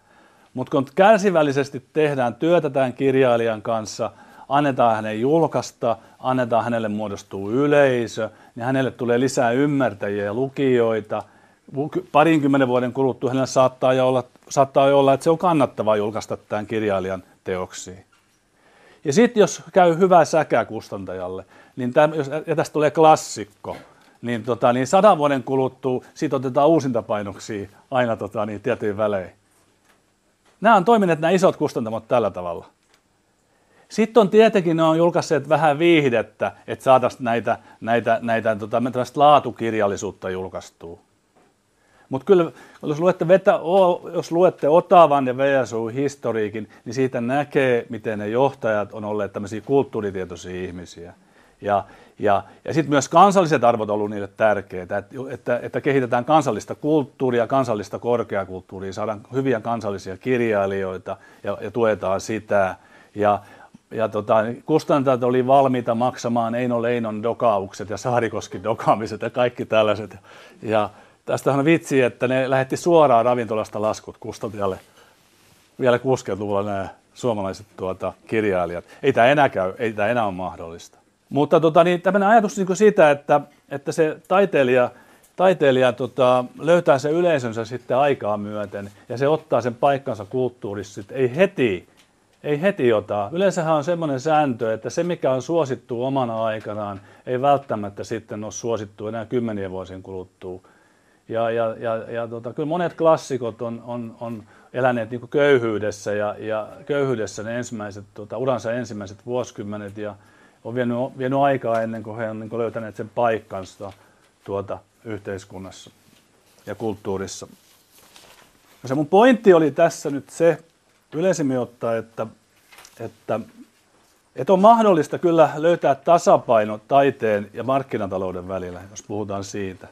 Mutta kun kärsivällisesti tehdään työtä tämän kirjailijan kanssa, annetaan hänen julkaista, annetaan hänelle muodostuu yleisö, niin hänelle tulee lisää ymmärtäjiä ja lukijoita. Parinkymmenen vuoden kuluttua hänelle saattaa jo olla, saattaa jo olla, että se on kannattavaa julkaista tämän kirjailijan teoksia. Ja sitten jos käy hyvää säkää kustantajalle, niin tämän, jos, ja tästä tulee klassikko, niin, tota, niin sadan vuoden kuluttua siitä otetaan uusintapainoksia aina tota, niin, tietyin välein. Nämä on toimineet nämä isot kustantamot tällä tavalla. Sitten on tietenkin, ne on julkaisseet vähän viihdettä, että saataisiin näitä, näitä, näitä tota, laatukirjallisuutta julkaistua. Mutta kyllä, jos luette, vetä, jos luette Otavan ja VSU historiikin, niin siitä näkee, miten ne johtajat on olleet tämmöisiä kulttuuritietoisia ihmisiä. Ja, ja, ja sitten myös kansalliset arvot on ollut niille tärkeitä, että, että, että kehitetään kansallista kulttuuria, kansallista korkeakulttuuria, saadaan hyviä kansallisia kirjailijoita ja, ja tuetaan sitä. Ja, ja tota, kustantajat oli valmiita maksamaan Eino Leinon dokaukset ja Saarikoskin dokaamiset ja kaikki tällaiset. Ja tästähän on vitsi, että ne lähetti suoraan ravintolasta laskut kustantajalle vielä 60-luvulla nämä suomalaiset tuota, kirjailijat. Ei tämä enää käy, ei tämä enää ole mahdollista. Mutta tota, niin, tämmöinen ajatus niin siitä, että, että se taiteilija, taiteilija tota, löytää sen yleisönsä sitten aikaa myöten ja se ottaa sen paikkansa kulttuurissa, että ei heti, ei heti ota. Yleensähän on semmoinen sääntö, että se mikä on suosittu omana aikanaan, ei välttämättä sitten ole suosittu enää kymmenien vuosien kuluttua. Ja, ja, ja, ja tota, kyllä monet klassikot on, on, on eläneet niin köyhyydessä ja, ja köyhyydessä ne ensimmäiset, tota, uransa ensimmäiset vuosikymmenet ja, on vienyt, vienyt aikaa ennen kuin he on niin löytäneet sen paikkansa tuota, yhteiskunnassa ja kulttuurissa. Ja se mun pointti oli tässä nyt se, yleisemmin ottaa, että, että, että on mahdollista kyllä löytää tasapaino taiteen ja markkinatalouden välillä, jos puhutaan siitä.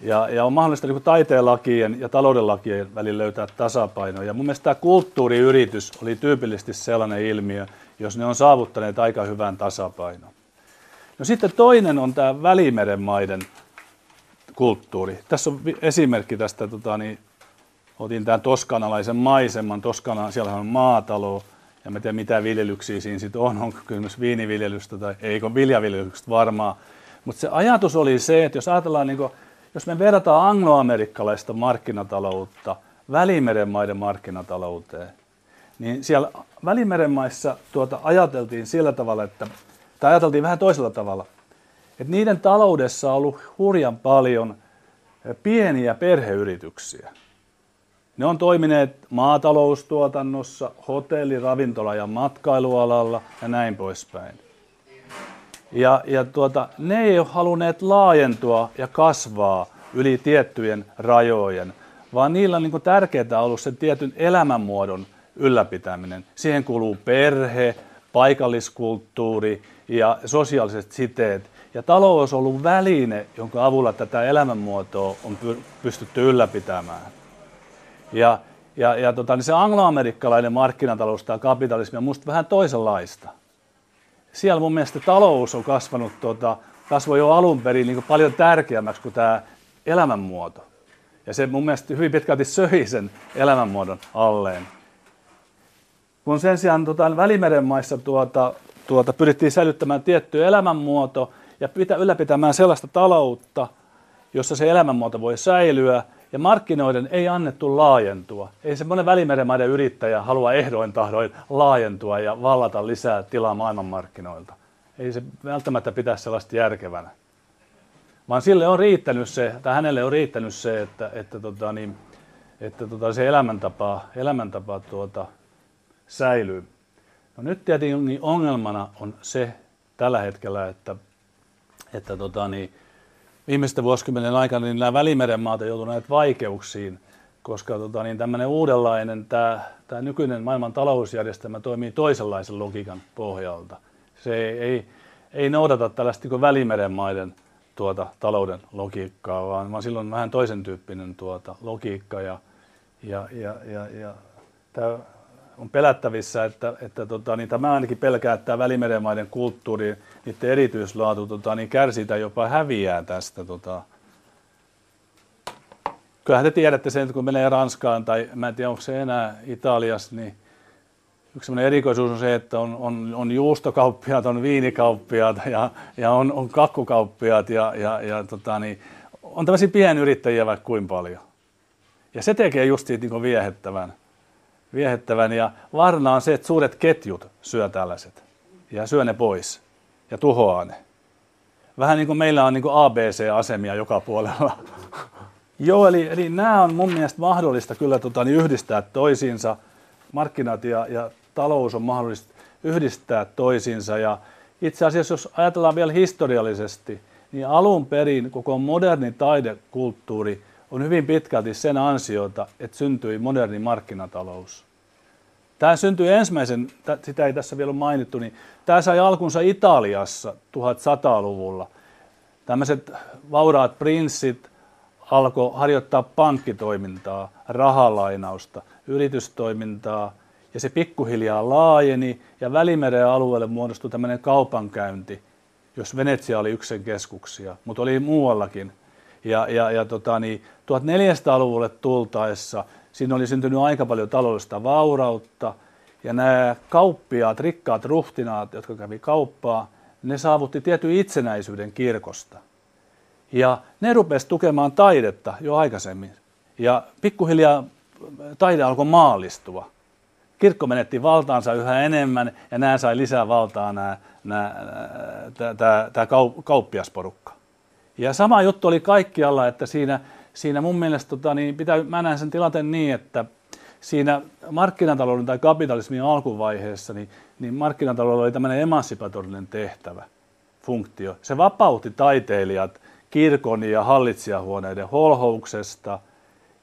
Ja, ja on mahdollista niin taiteen lakien ja talouden lakien välillä löytää tasapaino. Ja mun mielestä tämä kulttuuriyritys oli tyypillisesti sellainen ilmiö, jos ne on saavuttaneet aika hyvän tasapainon. No sitten toinen on tämä Välimeren maiden kulttuuri. Tässä on esimerkki tästä, tota, niin, otin tämän toskanalaisen maiseman. Toskana, siellä on maatalo, ja mä tiedän mitä viljelyksiä siinä sitten on, onko kysymys viiniviljelystä tai eikö viljaviljelyksestä varmaan. Mutta se ajatus oli se, että jos ajatellaan, niin kuin, jos me verrataan angloamerikkalaista markkinataloutta Välimeren maiden markkinatalouteen, niin siellä Välimeren maissa tuota ajateltiin sillä tavalla, että, tai ajateltiin vähän toisella tavalla, että niiden taloudessa on ollut hurjan paljon pieniä perheyrityksiä. Ne on toimineet maataloustuotannossa, hotelli, ravintola- ja matkailualalla ja näin poispäin. Ja, ja tuota, ne ei ole halunneet laajentua ja kasvaa yli tiettyjen rajojen, vaan niillä on niin tärkeää ollut sen tietyn elämänmuodon ylläpitäminen. Siihen kuuluu perhe, paikalliskulttuuri ja sosiaaliset siteet. Ja talous on ollut väline, jonka avulla tätä elämänmuotoa on pystytty ylläpitämään. Ja, ja, ja tota, niin se angloamerikkalainen markkinatalous tai kapitalismi on minusta vähän toisenlaista. Siellä mun mielestä talous on kasvanut, tota, kasvoi jo alun perin niin paljon tärkeämmäksi kuin tämä elämänmuoto. Ja se mun mielestä hyvin pitkälti söi sen elämänmuodon alleen kun sen sijaan tuota, Välimeren maissa tuota, tuota, pyrittiin säilyttämään tietty elämänmuoto ja pitä, ylläpitämään sellaista taloutta, jossa se elämänmuoto voi säilyä, ja markkinoiden ei annettu laajentua. Ei semmoinen Välimeren maiden yrittäjä halua ehdoin tahdoin laajentua ja vallata lisää tilaa maailmanmarkkinoilta. Ei se välttämättä pitäisi sellaista järkevänä. Vaan sille on riittänyt se, tai hänelle on riittänyt se, että, että, tota, niin, että tota, se elämäntapa, elämäntapa tuota, säilyy. No nyt tietenkin ongelmana on se tällä hetkellä, että, että tota niin, viimeisten vuosikymmenen aikana niin nämä Välimeren maat ovat joutuneet vaikeuksiin, koska tota niin, tämmöinen uudenlainen, tämä, tämä nykyinen maailman talousjärjestelmä toimii toisenlaisen logiikan pohjalta. Se ei, ei, ei noudata tällaista kuin Välimeren maiden tuota, talouden logiikkaa, vaan, vaan silloin vähän toisen tyyppinen tuota, logiikka ja, ja, ja, ja, ja tämä on pelättävissä, että, että tota, niin tämä ainakin pelkää, että tämä Välimeren maiden kulttuuri, niiden erityislaatu tota, niin kärsii tai jopa häviää tästä tota, kyllähän te tiedätte sen, että kun menee Ranskaan tai mä en tiedä, onko se enää Italiassa, niin yksi sellainen erikoisuus on se, että on, on, on juustokauppiaat, on viinikauppiaat ja, ja on, on kakkukauppiaat ja, ja, ja tota, niin, on tämmöisiä pienyrittäjiä vaikka kuin paljon. Ja se tekee just siitä niin viehettävän. Viehettävän. Ja varna on se, että suuret ketjut syö tällaiset ja syö ne pois ja tuhoaa ne. Vähän niin kuin meillä on niin kuin ABC-asemia joka puolella. Joo, eli, eli nämä on mun mielestä mahdollista kyllä tota, niin yhdistää toisiinsa. Markkinat ja, ja talous on mahdollista yhdistää toisiinsa. Ja itse asiassa, jos ajatellaan vielä historiallisesti, niin alun perin koko moderni taidekulttuuri on hyvin pitkälti sen ansiota, että syntyi moderni markkinatalous. Tämä syntyi ensimmäisen, sitä ei tässä vielä ole mainittu, niin tämä sai alkunsa Italiassa 1100-luvulla. Tämmöiset vauraat prinssit alkoi harjoittaa pankkitoimintaa, rahalainausta, yritystoimintaa, ja se pikkuhiljaa laajeni, ja Välimeren alueelle muodostui tämmöinen kaupankäynti, jos Venetsia oli yksi sen keskuksia, mutta oli muuallakin. Ja, ja, ja tota, niin 1400-luvulle tultaessa siinä oli syntynyt aika paljon taloudellista vaurautta, ja nämä kauppiaat, rikkaat ruhtinaat, jotka kävi kauppaa, ne saavutti tietyn itsenäisyyden kirkosta. Ja ne rupesi tukemaan taidetta jo aikaisemmin. Ja pikkuhiljaa taide alkoi maallistua. Kirkko menetti valtaansa yhä enemmän ja nämä sai lisää valtaa nämä, nämä, tämä, tämä kauppiasporukka. Ja sama juttu oli kaikkialla, että siinä, siinä mun mielestä tota, niin pitää, mä näen sen tilanteen niin, että siinä markkinatalouden tai kapitalismin alkuvaiheessa, niin, niin markkinataloudella oli tämmöinen emansipatorinen tehtävä, funktio. Se vapautti taiteilijat kirkon ja hallitsijahuoneiden holhouksesta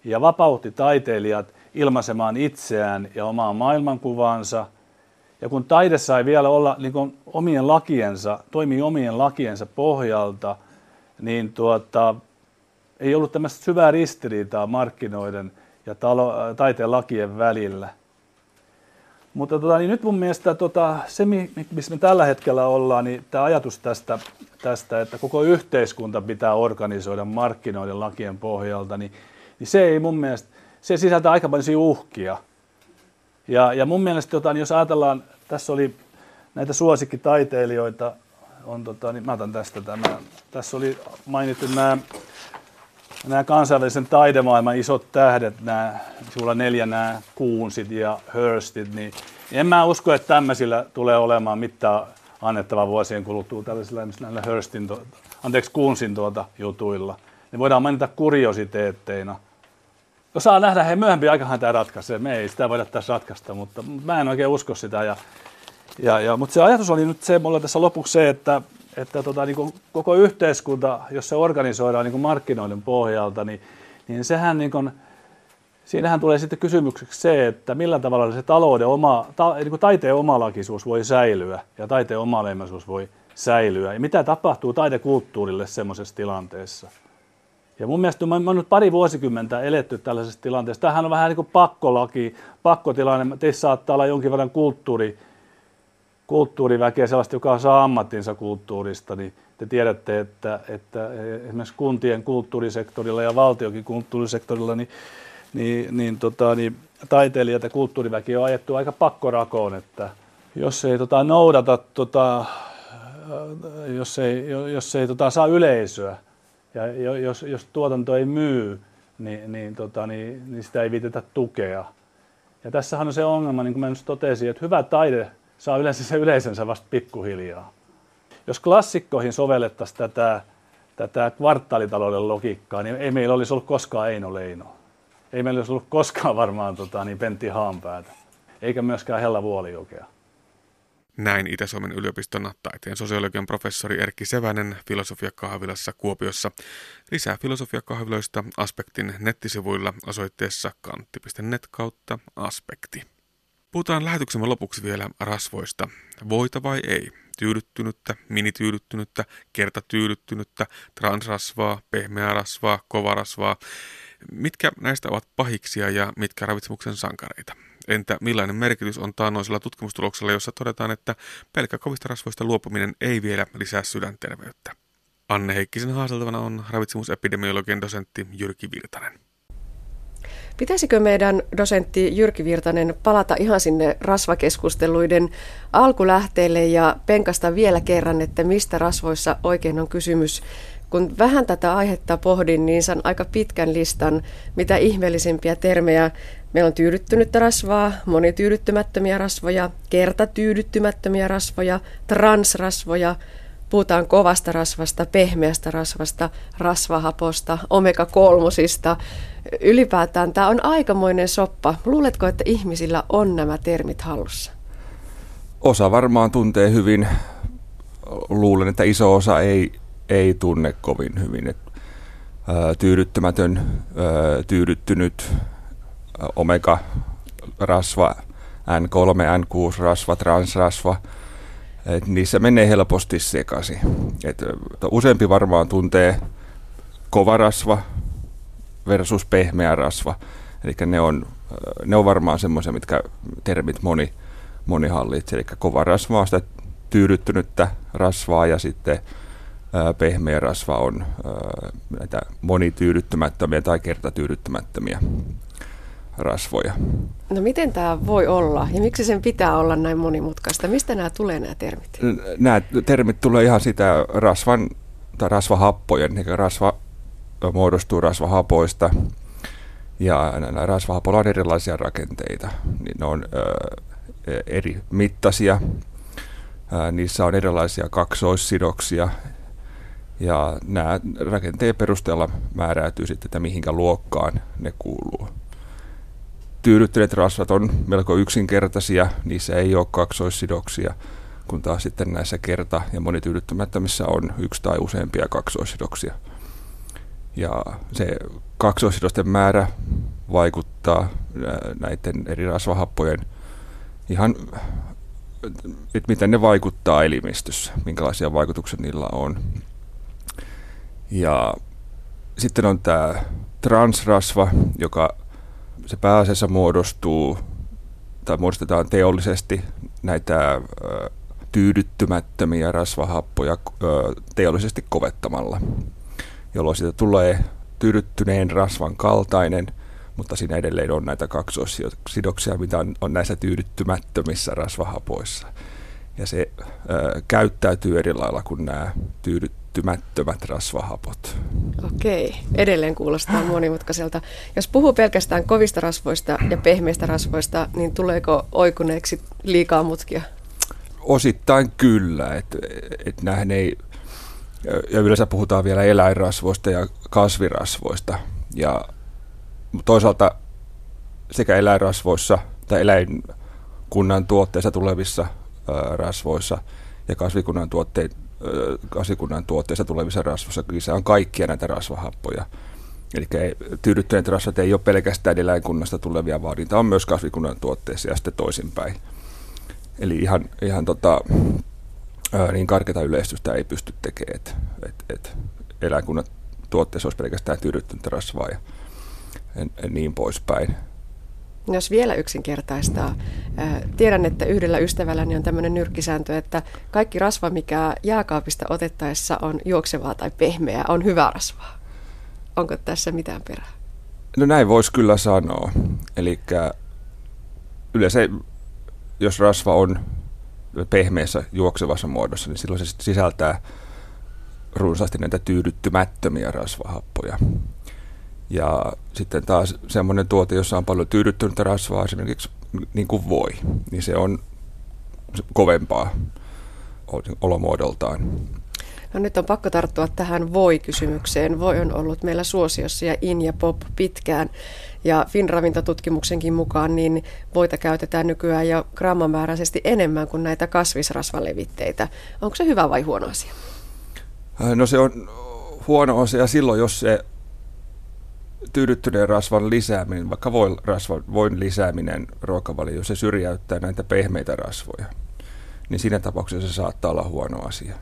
ja vapautti taiteilijat ilmaisemaan itseään ja omaa maailmankuvaansa. Ja kun taide sai vielä olla niin omien lakiensa, toimii omien lakiensa pohjalta, niin tuota, ei ollut tämmöistä syvää ristiriitaa markkinoiden ja talo, taiteen lakien välillä. Mutta tota, niin nyt mun mielestä tota, se, missä me tällä hetkellä ollaan, niin tämä ajatus tästä, tästä, että koko yhteiskunta pitää organisoida markkinoiden lakien pohjalta, niin, niin se ei mun mielestä, se sisältää aika paljon uhkia. Ja, ja mun mielestä, tota, niin jos ajatellaan, tässä oli näitä suosikkitaiteilijoita, on, tota, niin mä otan tästä tämän. Tässä oli mainittu nämä, nämä kansainvälisen taidemaailman isot tähdet, nämä, sulla neljä nämä Kuunsit ja Hurstit, niin en mä usko, että tämmöisillä tulee olemaan mitään annettavaa vuosien kuluttua tällaisilla näillä Hurstin, anteeksi Kuunsin tuota jutuilla. Ne voidaan mainita kuriositeetteina. No saa nähdä, he myöhemmin aikahan tämä ratkaisee. Me ei sitä voida tässä ratkaista, mutta mä en oikein usko sitä. Ja ja, ja, mutta se ajatus oli nyt se, mulla tässä lopuksi se, että, että tota, niin kuin koko yhteiskunta, jos se organisoidaan niin kuin markkinoiden pohjalta, niin, niin sehän niin kuin, siinähän tulee sitten kysymykseksi se, että millä tavalla se talouden oma, ta, niin kuin taiteen omalakisuus voi säilyä ja taiteen omaleimaisuus voi säilyä. Ja mitä tapahtuu taidekulttuurille semmoisessa tilanteessa. Ja mun mielestä mä, mä nyt pari vuosikymmentä eletty tällaisessa tilanteessa. Tämähän on vähän niin kuin pakkolaki, pakkotilanne. Teissä saattaa olla jonkin verran kulttuuri, kulttuuriväkeä, sellaista, joka saa ammattinsa kulttuurista, niin te tiedätte, että, että esimerkiksi kuntien kulttuurisektorilla ja valtiokin kulttuurisektorilla, niin, niin, niin, tota, niin taiteilijat ja kulttuuriväki on ajettu aika pakkorakoon, että jos ei tota, noudata, tota, jos ei, jos ei tota, saa yleisöä ja jos, jos tuotanto ei myy, niin, niin, tota, niin, niin sitä ei viitetä tukea. Ja tässähän on se ongelma, niin kuin mä nyt totesin, että hyvä taide saa yleensä se yleisönsä vasta pikkuhiljaa. Jos klassikkoihin sovellettaisiin tätä, tätä kvartaalitalouden logiikkaa, niin ei meillä olisi ollut koskaan Eino Leino. Ei meillä olisi ollut koskaan varmaan tota, niin Pentti Haanpäätä, eikä myöskään Hella Vuolijokea. Näin Itä-Suomen yliopiston taiteen sosiologian professori Erkki Sevänen filosofiakahvilassa Kuopiossa. Lisää filosofiakahviloista Aspektin nettisivuilla osoitteessa kantti.net kautta aspekti. Puhutaan lähetyksemme lopuksi vielä rasvoista. Voita vai ei? Tyydyttynyttä, minityydyttynyttä, kertatyydyttynyttä, transrasvaa, pehmeää rasvaa, kovarasvaa. Mitkä näistä ovat pahiksia ja mitkä ravitsemuksen sankareita? Entä millainen merkitys on taannoisella tutkimustuloksella, jossa todetaan, että pelkkä kovista rasvoista luopuminen ei vielä lisää sydänterveyttä? Anne Heikkisen haaseltavana on ravitsemusepidemiologian dosentti Jyrki Virtanen. Pitäisikö meidän dosentti Jyrki Virtanen palata ihan sinne rasvakeskusteluiden alkulähteille ja penkasta vielä kerran, että mistä rasvoissa oikein on kysymys? Kun vähän tätä aihetta pohdin, niin saan aika pitkän listan, mitä ihmeellisimpiä termejä. Meillä on tyydyttynyttä rasvaa, monityydyttymättömiä rasvoja, kertatyydyttymättömiä rasvoja, transrasvoja, Puhutaan kovasta rasvasta, pehmeästä rasvasta, rasvahaposta, omega-kolmosista. Ylipäätään tämä on aikamoinen soppa. Luuletko, että ihmisillä on nämä termit hallussa? Osa varmaan tuntee hyvin. Luulen, että iso osa ei, ei tunne kovin hyvin. Et, ää, tyydyttämätön, ää, tyydyttynyt, omega-rasva, N3, N6-rasva, transrasva – et niissä menee helposti sekaisin. Et useampi varmaan tuntee kova rasva versus pehmeä rasva. Eli ne on, ne on varmaan semmoisia, mitkä termit moni, moni hallitsee. Eli kova rasva on sitä tyydyttynyttä rasvaa ja sitten pehmeä rasva on näitä monityydyttämättömiä tai kertatyydyttämättömiä rasvoja. No miten tämä voi olla ja miksi sen pitää olla näin monimutkaista? Mistä nämä tulee nämä termit? Nämä termit tulee ihan sitä rasvan tai rasvahappojen, eli rasva muodostuu rasvahapoista ja näillä rasvahapoilla on erilaisia rakenteita. Niin ne on ö, eri mittaisia, ö, niissä on erilaisia kaksoissidoksia ja nämä rakenteen perusteella määräytyy sitten, että mihinkä luokkaan ne kuuluu tyydyttyneet rasvat on melko yksinkertaisia, niissä ei ole kaksoissidoksia, kun taas sitten näissä kerta- ja monityydyttämättömissä on yksi tai useampia kaksoissidoksia. Ja se kaksoissidosten määrä vaikuttaa näiden eri rasvahappojen ihan, että miten ne vaikuttaa elimistössä, minkälaisia vaikutuksia niillä on. Ja sitten on tämä transrasva, joka se pääasiassa muodostuu tai muodostetaan teollisesti näitä tyydyttymättömiä rasvahappoja teollisesti kovettamalla, jolloin siitä tulee tyydyttyneen rasvan kaltainen, mutta siinä edelleen on näitä kaksoissidoksia, mitä on, näissä tyydyttymättömissä rasvahapoissa. Ja se käyttäytyy eri lailla kuin nämä tyydyt, kehittymättömät rasvahapot. Okei, edelleen kuulostaa monimutkaiselta. Jos puhuu pelkästään kovista rasvoista ja pehmeistä rasvoista, niin tuleeko oikuneeksi liikaa mutkia? Osittain kyllä, että et nämähän ei, ja yleensä puhutaan vielä eläinrasvoista ja kasvirasvoista. Ja toisaalta sekä eläinrasvoissa tai eläinkunnan tuotteissa tulevissa rasvoissa ja kasvikunnan tuotteissa kasvikunnan tuotteista tulevissa rasvoissa, se on kaikkia näitä rasvahappoja. Eli tyydyttyneet rasvat ei ole pelkästään eläinkunnasta tulevia, vaan niitä on myös kasvikunnan tuotteissa ja sitten toisinpäin. Eli ihan, ihan tota, niin karkeata yleistystä ei pysty tekemään, että et, et eläinkunnan tuotteessa olisi pelkästään tyydyttynyt rasvaa ja niin poispäin. Jos vielä yksinkertaistaa, tiedän, että yhdellä ystävälläni on tämmöinen nyrkkisääntö, että kaikki rasva, mikä jääkaapista otettaessa on juoksevaa tai pehmeää, on hyvä rasvaa. Onko tässä mitään perää? No näin voisi kyllä sanoa. Eli yleensä, jos rasva on pehmeässä juoksevassa muodossa, niin silloin se sisältää runsaasti näitä tyydyttymättömiä rasvahappoja. Ja sitten taas semmoinen tuote, jossa on paljon tyydyttynyttä rasvaa, esimerkiksi niin kuin voi, niin se on kovempaa olomuodoltaan. No nyt on pakko tarttua tähän voi-kysymykseen. Voi on ollut meillä suosiossa ja in ja pop pitkään. Ja Finravintotutkimuksenkin mukaan niin voita käytetään nykyään jo grammamääräisesti enemmän kuin näitä kasvisrasvalevitteitä. Onko se hyvä vai huono asia? No se on huono asia silloin, jos se tyydyttyneen rasvan lisääminen, vaikka voin, rasvan, voin lisääminen ruokavalio, se syrjäyttää näitä pehmeitä rasvoja, niin siinä tapauksessa se saattaa olla huono asia.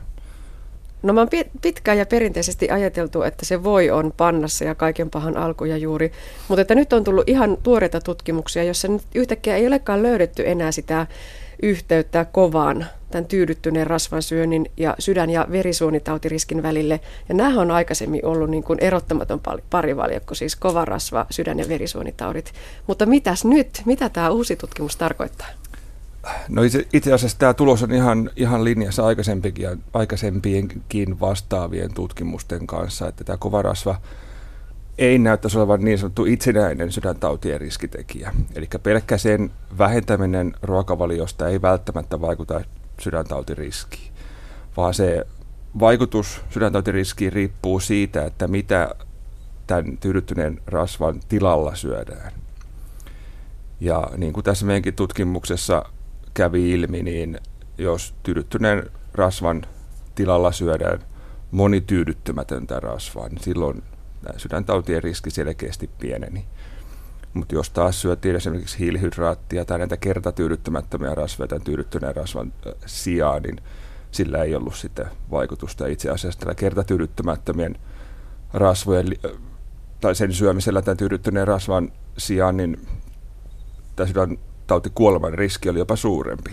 No mä oon pitkään ja perinteisesti ajateltu, että se voi on pannassa ja kaiken pahan alku ja juuri, mutta että nyt on tullut ihan tuoreita tutkimuksia, jossa nyt yhtäkkiä ei olekaan löydetty enää sitä yhteyttä kovaan tämän tyydyttyneen rasvan syönnin ja sydän- ja verisuonitautiriskin välille. Ja nämä on aikaisemmin ollut niin kuin erottamaton parivaljakko, siis kova rasva, sydän- ja verisuonitaudit. Mutta mitäs nyt? Mitä tämä uusi tutkimus tarkoittaa? No itse, itse asiassa tämä tulos on ihan, ihan linjassa aikaisempienkin vastaavien tutkimusten kanssa, että tämä kova rasva ei näyttäisi olevan niin sanottu itsenäinen sydäntautien riskitekijä. Eli pelkkä sen vähentäminen ruokavaliosta ei välttämättä vaikuta sydäntautiriskiin, vaan se vaikutus sydäntautiriskiin riippuu siitä, että mitä tämän tyydyttyneen rasvan tilalla syödään. Ja niin kuin tässä meidänkin tutkimuksessa kävi ilmi, niin jos tyydyttyneen rasvan tilalla syödään monityydyttymätöntä rasvaa, niin silloin sydäntautien riski selkeästi pieneni. Mutta jos taas syötiin esimerkiksi hiilihydraattia tai näitä kertatyydyttämättömiä rasvoja tai tyydyttyneen rasvan sijaan, niin sillä ei ollut sitten vaikutusta. Itse asiassa tällä kertatyydyttämättömien rasvojen tai sen syömisellä tämän tyydyttyneen rasvan sijaan, niin tämä sydäntautikuoleman riski oli jopa suurempi.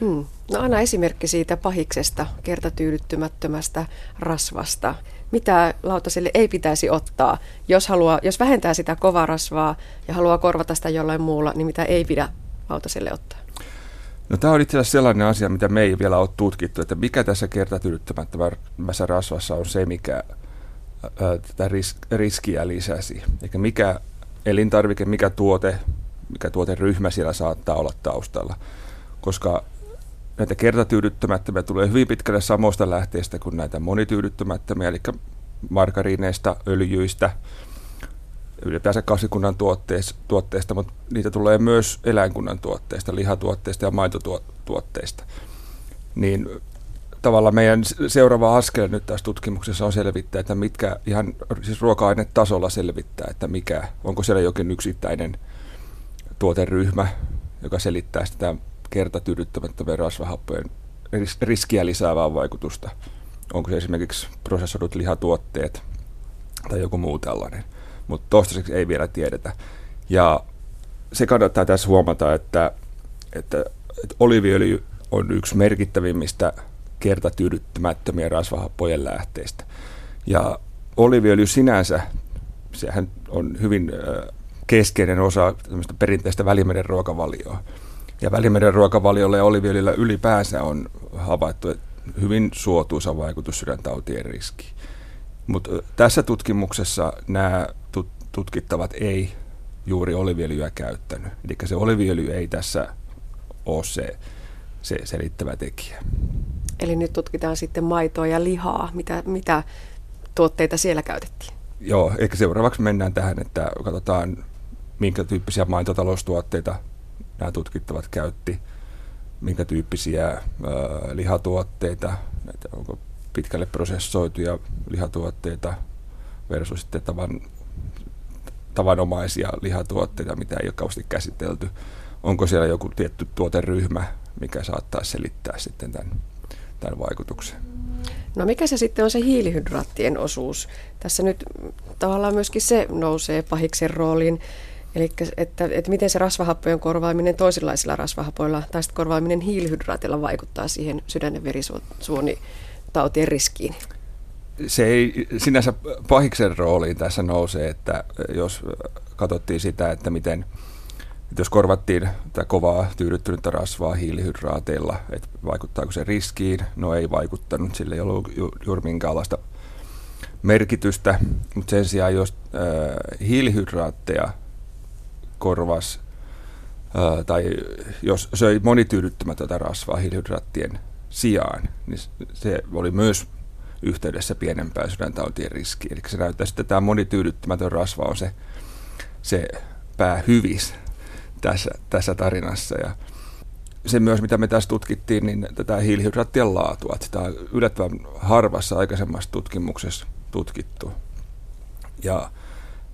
Hmm. No anna esimerkki siitä pahiksesta, kertatyydyttymättömästä rasvasta mitä lautaselle ei pitäisi ottaa, jos, haluaa, jos vähentää sitä kovaa rasvaa ja haluaa korvata sitä jollain muulla, niin mitä ei pidä lautaselle ottaa? No tämä on itse asiassa sellainen asia, mitä me ei vielä ole tutkittu, että mikä tässä kertatyydyttämättömässä rasvassa on se, mikä ää, tätä ris- riskiä lisäsi. Eikä mikä elintarvike, mikä tuote, mikä tuoteryhmä siellä saattaa olla taustalla. Koska näitä kertatyydyttämättömiä tulee hyvin pitkälle samoista lähteistä kuin näitä monityydyttämättömiä, eli margariineista, öljyistä, ylipäänsä kasvikunnan tuotteista, tuotteista, mutta niitä tulee myös eläinkunnan tuotteista, lihatuotteista ja maitotuotteista. Niin tavallaan meidän seuraava askel nyt tässä tutkimuksessa on selvittää, että mitkä ihan siis ruoka-ainetasolla selvittää, että mikä, onko siellä jokin yksittäinen tuoteryhmä, joka selittää sitä kertatyydyttämättömien rasvahappojen riskiä lisäävää vaikutusta. Onko se esimerkiksi prosessoidut lihatuotteet tai joku muu tällainen. Mutta toistaiseksi ei vielä tiedetä. Ja se kannattaa tässä huomata, että, että, että oliviöljy on yksi merkittävimmistä kertatyydyttämättömien rasvahappojen lähteistä. Ja oliviöljy sinänsä, sehän on hyvin keskeinen osa perinteistä välimeren ruokavalioa. Ja Välimeren ruokavaliolla ja oliviöljyllä ylipäänsä on havaittu hyvin suotuisa vaikutus sydäntautien riskiin. Mutta tässä tutkimuksessa nämä tutkittavat ei juuri oliviöljyä käyttänyt. Eli se oliviöljy ei tässä ole se, se selittävä tekijä. Eli nyt tutkitaan sitten maitoa ja lihaa. Mitä, mitä tuotteita siellä käytettiin? Joo, ehkä seuraavaksi mennään tähän, että katsotaan minkä tyyppisiä maitotaloustuotteita nämä tutkittavat käytti, minkä tyyppisiä ää, lihatuotteita, näitä, onko pitkälle prosessoituja lihatuotteita versus sitten tavan, tavanomaisia lihatuotteita, mitä ei ole kauheasti käsitelty. Onko siellä joku tietty tuoteryhmä, mikä saattaa selittää sitten tämän, tämän vaikutuksen? No mikä se sitten on se hiilihydraattien osuus? Tässä nyt tavallaan myöskin se nousee pahiksen rooliin. Eli että, että miten se rasvahappojen korvaaminen toisenlaisilla rasvahapoilla tai sitten korvaaminen hiilihydraatilla vaikuttaa siihen sydän- ja verisuonitautien riskiin? Se ei sinänsä pahiksen rooliin tässä nousee, että jos katsottiin sitä, että miten että jos korvattiin tätä kovaa tyydyttynyttä rasvaa hiilihydraateilla, että vaikuttaako se riskiin, no ei vaikuttanut, sillä ei ollut ju, juuri minkäänlaista merkitystä, mutta sen sijaan jos äh, hiilihydraatteja korvas tai jos söi monityydyttämätöntä rasvaa hiilihydraattien sijaan, niin se oli myös yhteydessä pienempään sydäntautien riskiin. Eli se näyttää, että tämä monityydyttämätön rasva on se, se päähyvis tässä, tässä tarinassa. Ja se myös, mitä me tässä tutkittiin, niin tätä hiilihydraattien laatua. Että sitä on yllättävän harvassa aikaisemmassa tutkimuksessa tutkittu. Ja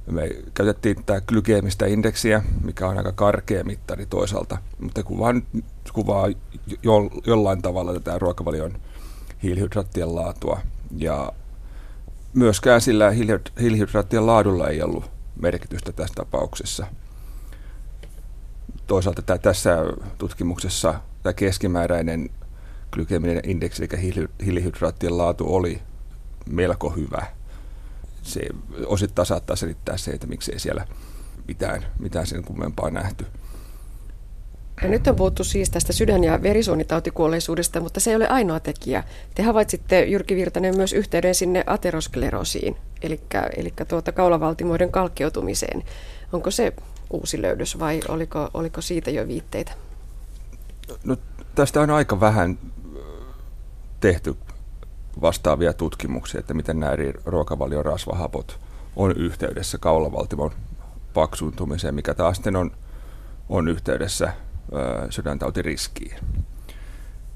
me käytettiin tätä glykeemistä indeksiä, mikä on aika karkea mittari toisaalta, mutta kuvaa, kuvaa jo, jollain tavalla tätä ruokavalion hiilihydraattien laatua. Ja myöskään sillä hiilihydraattien laadulla ei ollut merkitystä tässä tapauksessa. Toisaalta tämä, tässä tutkimuksessa tämä keskimääräinen glykeminen indeksi, eli hiilihydraattien laatu oli melko hyvä. Se osittain saattaa selittää se, että miksei siellä mitään, mitään sen kummempaa nähty. Ja nyt on puhuttu siis tästä sydän- ja verisuonitautikuolleisuudesta, mutta se ei ole ainoa tekijä. Te havaitsitte, Jyrki Virtanen, myös yhteyden sinne aterosklerosiin, eli, eli tuota kaulavaltimoiden kalkkeutumiseen. Onko se uusi löydös vai oliko, oliko siitä jo viitteitä? No, tästä on aika vähän tehty vastaavia tutkimuksia, että miten nämä eri ruokavalion rasvahapot on yhteydessä kaulavaltimon paksuuntumiseen, mikä taas sitten on, on yhteydessä ö, sydäntautiriskiin.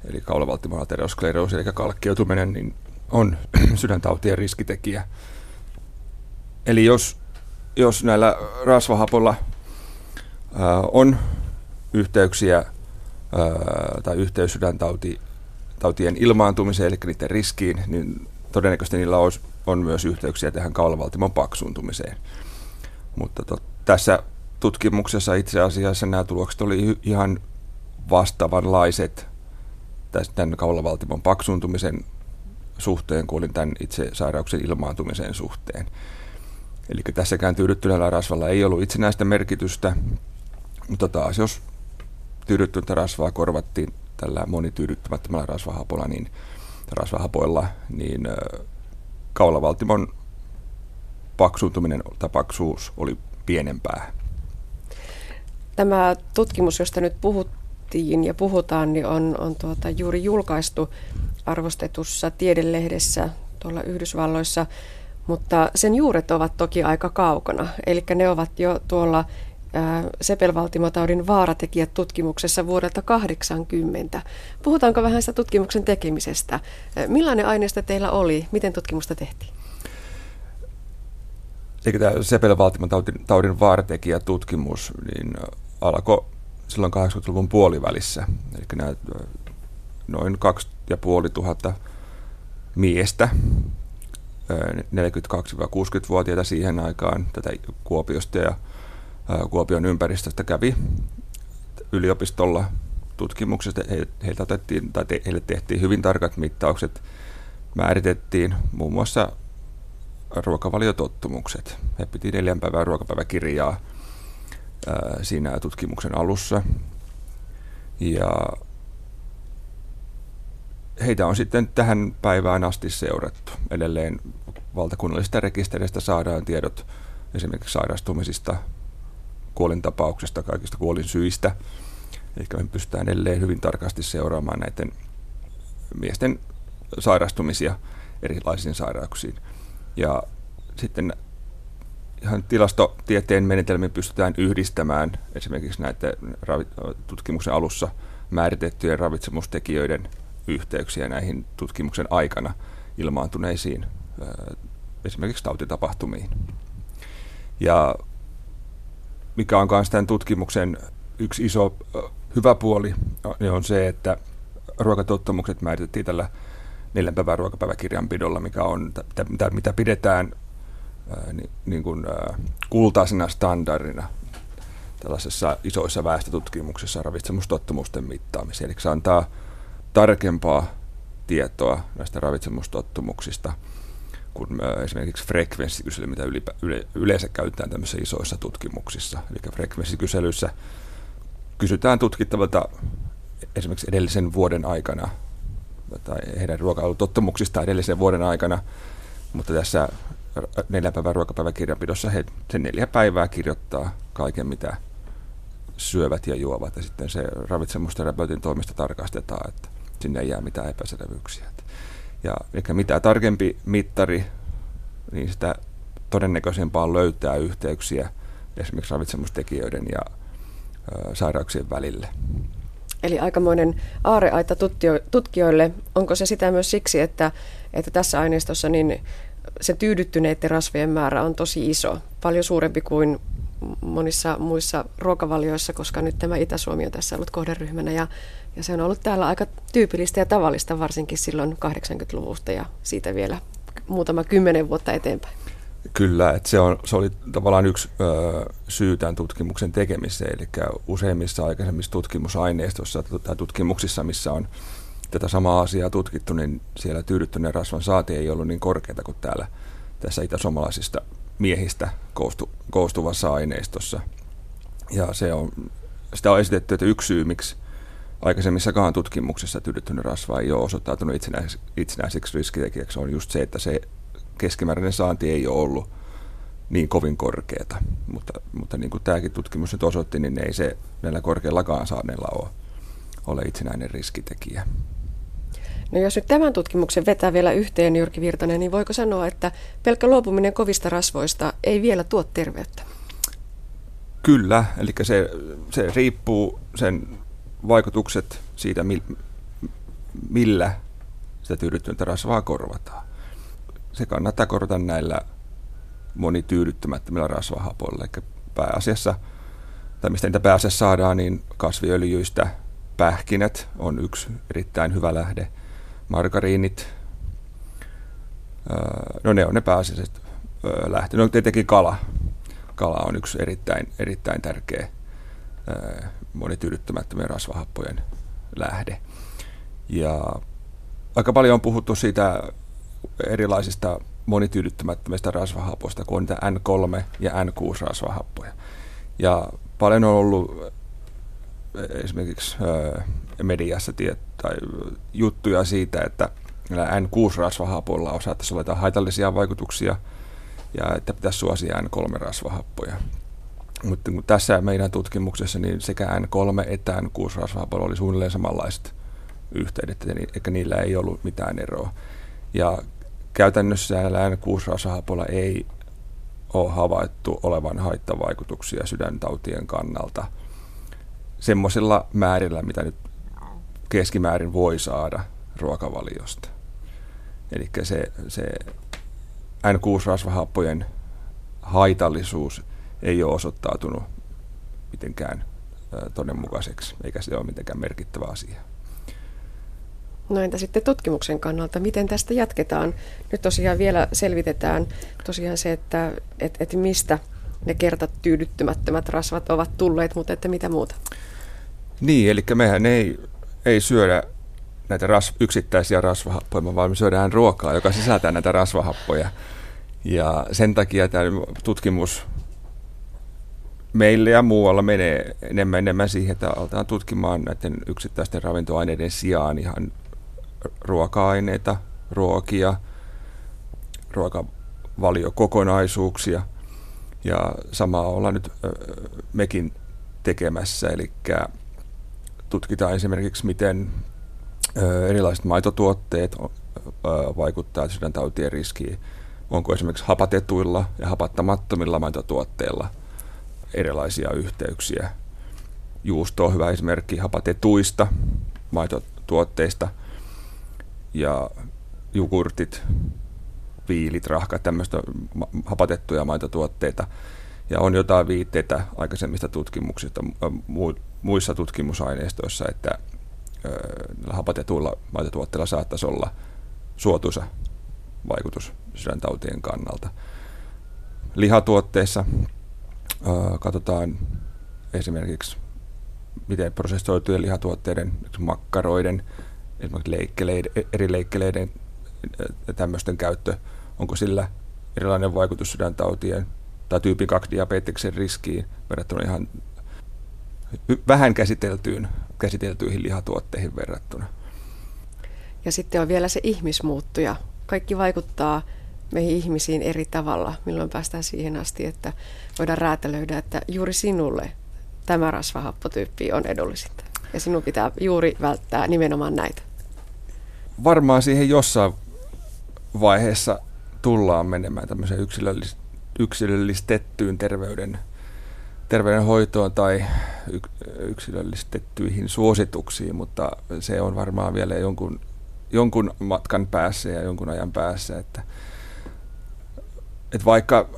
Eli kaulavaltimon ateroskleroosi, eli kalkkeutuminen, niin on sydäntautien riskitekijä. Eli jos, jos näillä rasvahapolla ö, on yhteyksiä ö, tai yhteys sydäntauti tautien ilmaantumiseen, eli niiden riskiin, niin todennäköisesti niillä on, on myös yhteyksiä tähän kaulavaltimon paksuuntumiseen. Mutta to, tässä tutkimuksessa itse asiassa nämä tulokset oli ihan vastaavanlaiset tämän kaulavaltimon paksuuntumisen suhteen kuin tämän itse sairauksen ilmaantumisen suhteen. Eli tässäkään tyydyttyneellä rasvalla ei ollut itsenäistä merkitystä, mutta taas jos tyydyttynyttä rasvaa korvattiin tällä monityydyttämättömällä rasvahapolla, niin, rasvahapoilla, niin kaulavaltimon paksuuntuminen tai paksuus oli pienempää. Tämä tutkimus, josta nyt puhuttiin ja puhutaan, niin on, on tuota juuri julkaistu arvostetussa tiedelehdessä tuolla Yhdysvalloissa, mutta sen juuret ovat toki aika kaukana. Eli ne ovat jo tuolla sepelvaltimotaudin vaaratekijät tutkimuksessa vuodelta 80. Puhutaanko vähän sitä tutkimuksen tekemisestä? Millainen aineisto teillä oli? Miten tutkimusta tehtiin? Eikö tämä sepelvaltimotaudin vaaratekijä tutkimus niin alkoi silloin 80-luvun puolivälissä. Eli nämä noin 2500 miestä, 42-60-vuotiaita siihen aikaan tätä Kuopiosta ja Kuopion ympäristöstä kävi yliopistolla tutkimuksesta. Heiltä otettiin, tai te, heille tehtiin hyvin tarkat mittaukset, määritettiin muun muassa ruokavaliotottumukset. He piti neljän päivän ruokapäiväkirjaa siinä tutkimuksen alussa. Ja heitä on sitten tähän päivään asti seurattu. Edelleen valtakunnallisesta rekisteristä saadaan tiedot esimerkiksi sairastumisista, kuolintapauksesta, kaikista kuolinsyistä. Eli me pystytään edelleen hyvin tarkasti seuraamaan näiden miesten sairastumisia erilaisiin sairauksiin. Ja sitten ihan tilastotieteen menetelmiin pystytään yhdistämään esimerkiksi näiden tutkimuksen alussa määritettyjen ravitsemustekijöiden yhteyksiä näihin tutkimuksen aikana ilmaantuneisiin esimerkiksi tautitapahtumiin. Ja mikä on myös tämän tutkimuksen yksi iso hyvä puoli, niin on se, että ruokatottumukset määritettiin tällä neljän päivän ruokapäiväkirjanpidolla, mikä on, mitä, mitä pidetään ää, niin, kuin, kultaisena standardina tällaisessa isoissa väestötutkimuksissa ravitsemustottumusten mittaamiseen. Eli se antaa tarkempaa tietoa näistä ravitsemustottumuksista – kuin esimerkiksi frekvenssikysely, mitä ylipä, yle, yleensä käytetään tämmöisissä isoissa tutkimuksissa. Eli frekvenssikyselyssä kysytään tutkittavalta esimerkiksi edellisen vuoden aikana tai heidän ruokailutottumuksista edellisen vuoden aikana, mutta tässä neljän päivän ruokapäiväkirjanpidossa he sen neljä päivää kirjoittaa kaiken, mitä syövät ja juovat, ja sitten se ravitsemusterapeutin toimista tarkastetaan, että sinne ei jää mitään epäselvyyksiä. Ja ehkä mitä tarkempi mittari, niin sitä todennäköisempää löytää yhteyksiä esimerkiksi ravitsemustekijöiden ja ö, sairauksien välille. Eli aikamoinen aareaita tutkijoille. Onko se sitä myös siksi, että, että tässä aineistossa niin se tyydyttyneiden rasvojen määrä on tosi iso, paljon suurempi kuin monissa muissa ruokavalioissa, koska nyt tämä Itä-Suomi on tässä ollut kohderyhmänä ja, ja se on ollut täällä aika tyypillistä ja tavallista varsinkin silloin 80-luvusta ja siitä vielä muutama kymmenen vuotta eteenpäin. Kyllä, että se, on, se oli tavallaan yksi ö, syy tämän tutkimuksen tekemiseen, eli useimmissa aikaisemmissa tutkimusaineistossa tai tutkimuksissa, missä on tätä samaa asiaa tutkittu, niin siellä tyydyttyneen rasvan saati ei ollut niin korkeata kuin täällä tässä itäsomalaisista miehistä koostu, koostuvassa aineistossa. Ja se on, sitä on esitetty, että yksi syy, miksi aikaisemmissakaan tutkimuksissa tyydyttynyt rasva ei ole osoittautunut itsenäiseksi, itsenäiseksi riskitekijäksi, on just se, että se keskimääräinen saanti ei ole ollut niin kovin korkeata. Mutta, mutta niin kuin tämäkin tutkimus nyt osoitti, niin ei se näillä korkeillakaan saaneilla ole, ole itsenäinen riskitekijä. No jos nyt tämän tutkimuksen vetää vielä yhteen, Jyrki Virtanen, niin voiko sanoa, että pelkkä luopuminen kovista rasvoista ei vielä tuo terveyttä? Kyllä, eli se, se riippuu sen vaikutukset siitä, millä sitä tyydyttynyttä rasvaa korvataan. Se kannattaa korvata näillä monityydyttämättömillä rasvahapoilla, eli pääasiassa, tai mistä niitä pääasiassa saadaan, niin kasviöljyistä pähkinät on yksi erittäin hyvä lähde – margariinit, no ne on ne pääasialliset lähteet. No tietenkin kala. Kala on yksi erittäin, erittäin tärkeä monityydyttämättömien rasvahappojen lähde. Ja aika paljon on puhuttu siitä erilaisista monityydyttämättömistä rasvahapoista, kun on niitä N3 ja N6 rasvahappoja. Ja paljon on ollut esimerkiksi mediassa tiet, tai juttuja siitä, että N6-rasvahapoilla on saattaisi olla haitallisia vaikutuksia ja että pitäisi suosia N3-rasvahappoja. Mutta tässä meidän tutkimuksessa niin sekä N3 että N6-rasvahapoilla oli suunnilleen samanlaiset yhteydet, eikä niillä ei ollut mitään eroa. Ja käytännössä näillä N6-rasvahapoilla ei ole havaittu olevan haittavaikutuksia sydäntautien kannalta semmoisilla määrillä, mitä nyt keskimäärin voi saada ruokavaliosta. Eli se, se N6-rasvahappojen haitallisuus ei ole osoittautunut mitenkään todenmukaiseksi, eikä se ole mitenkään merkittävä asia. No entä sitten tutkimuksen kannalta, miten tästä jatketaan? Nyt tosiaan vielä selvitetään tosiaan se, että et, et mistä ne kertatyydyttymättömät rasvat ovat tulleet, mutta että mitä muuta? Niin, eli mehän ei ei syödä näitä ras, yksittäisiä rasvahappoja, vaan me syödään ruokaa, joka sisältää näitä rasvahappoja. Ja sen takia tämä tutkimus meille ja muualla menee enemmän enemmän siihen, että aletaan tutkimaan näiden yksittäisten ravintoaineiden sijaan ihan ruoka-aineita, ruokia, ruokavaliokokonaisuuksia. Ja samaa ollaan nyt mekin tekemässä, eli tutkitaan esimerkiksi, miten erilaiset maitotuotteet vaikuttaa sydäntautien riskiin. Onko esimerkiksi hapatetuilla ja hapattamattomilla maitotuotteilla erilaisia yhteyksiä. Juusto on hyvä esimerkki hapatetuista maitotuotteista ja jogurtit, viilit, rahkat, tämmöistä hapatettuja maitotuotteita. Ja on jotain viitteitä aikaisemmista tutkimuksista muissa tutkimusaineistoissa, että hapatetuilla maitotuotteilla saattaisi olla suotuisa vaikutus sydäntautien kannalta. Lihatuotteissa katsotaan esimerkiksi, miten prosessoitujen lihatuotteiden, makkaroiden, esimerkiksi leikkeleiden, eri leikkeleiden tämmöisten käyttö, onko sillä erilainen vaikutus sydäntautien tai tyypin 2 diabeteksen riskiin verrattuna ihan vähän käsiteltyyn, käsiteltyihin lihatuotteihin verrattuna. Ja sitten on vielä se ihmismuuttuja. Kaikki vaikuttaa meihin ihmisiin eri tavalla, milloin päästään siihen asti, että voidaan räätälöidä, että juuri sinulle tämä rasvahappotyyppi on edullisinta. Ja sinun pitää juuri välttää nimenomaan näitä. Varmaan siihen jossain vaiheessa tullaan menemään tämmöiseen yksilöllis- yksilöllistettyyn terveyden terveydenhoitoon tai yksilöllistettyihin suosituksiin, mutta se on varmaan vielä jonkun, jonkun matkan päässä ja jonkun ajan päässä, että, että vaikka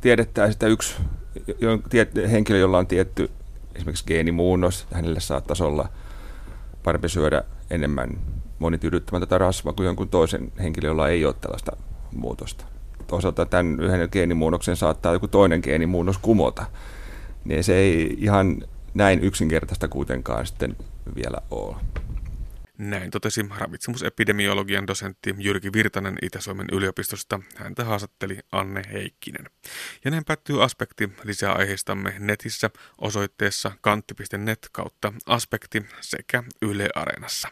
tiedettäisiin, että yksi henkilö, jolla on tietty esimerkiksi geenimuunnos, hänelle saattaisi olla parempi syödä enemmän monityydyttämättä rasvaa kuin jonkun toisen henkilön, jolla ei ole tällaista muutosta toisaalta tämän yhden geenimuunnoksen saattaa joku toinen geenimuunnos kumota. Niin se ei ihan näin yksinkertaista kuitenkaan sitten vielä ole. Näin totesi ravitsemusepidemiologian dosentti Jyrki Virtanen Itä-Suomen yliopistosta. Häntä haastatteli Anne Heikkinen. Ja näin päättyy aspekti lisää aiheistamme netissä osoitteessa kantti.net kautta aspekti sekä Yle Areenassa.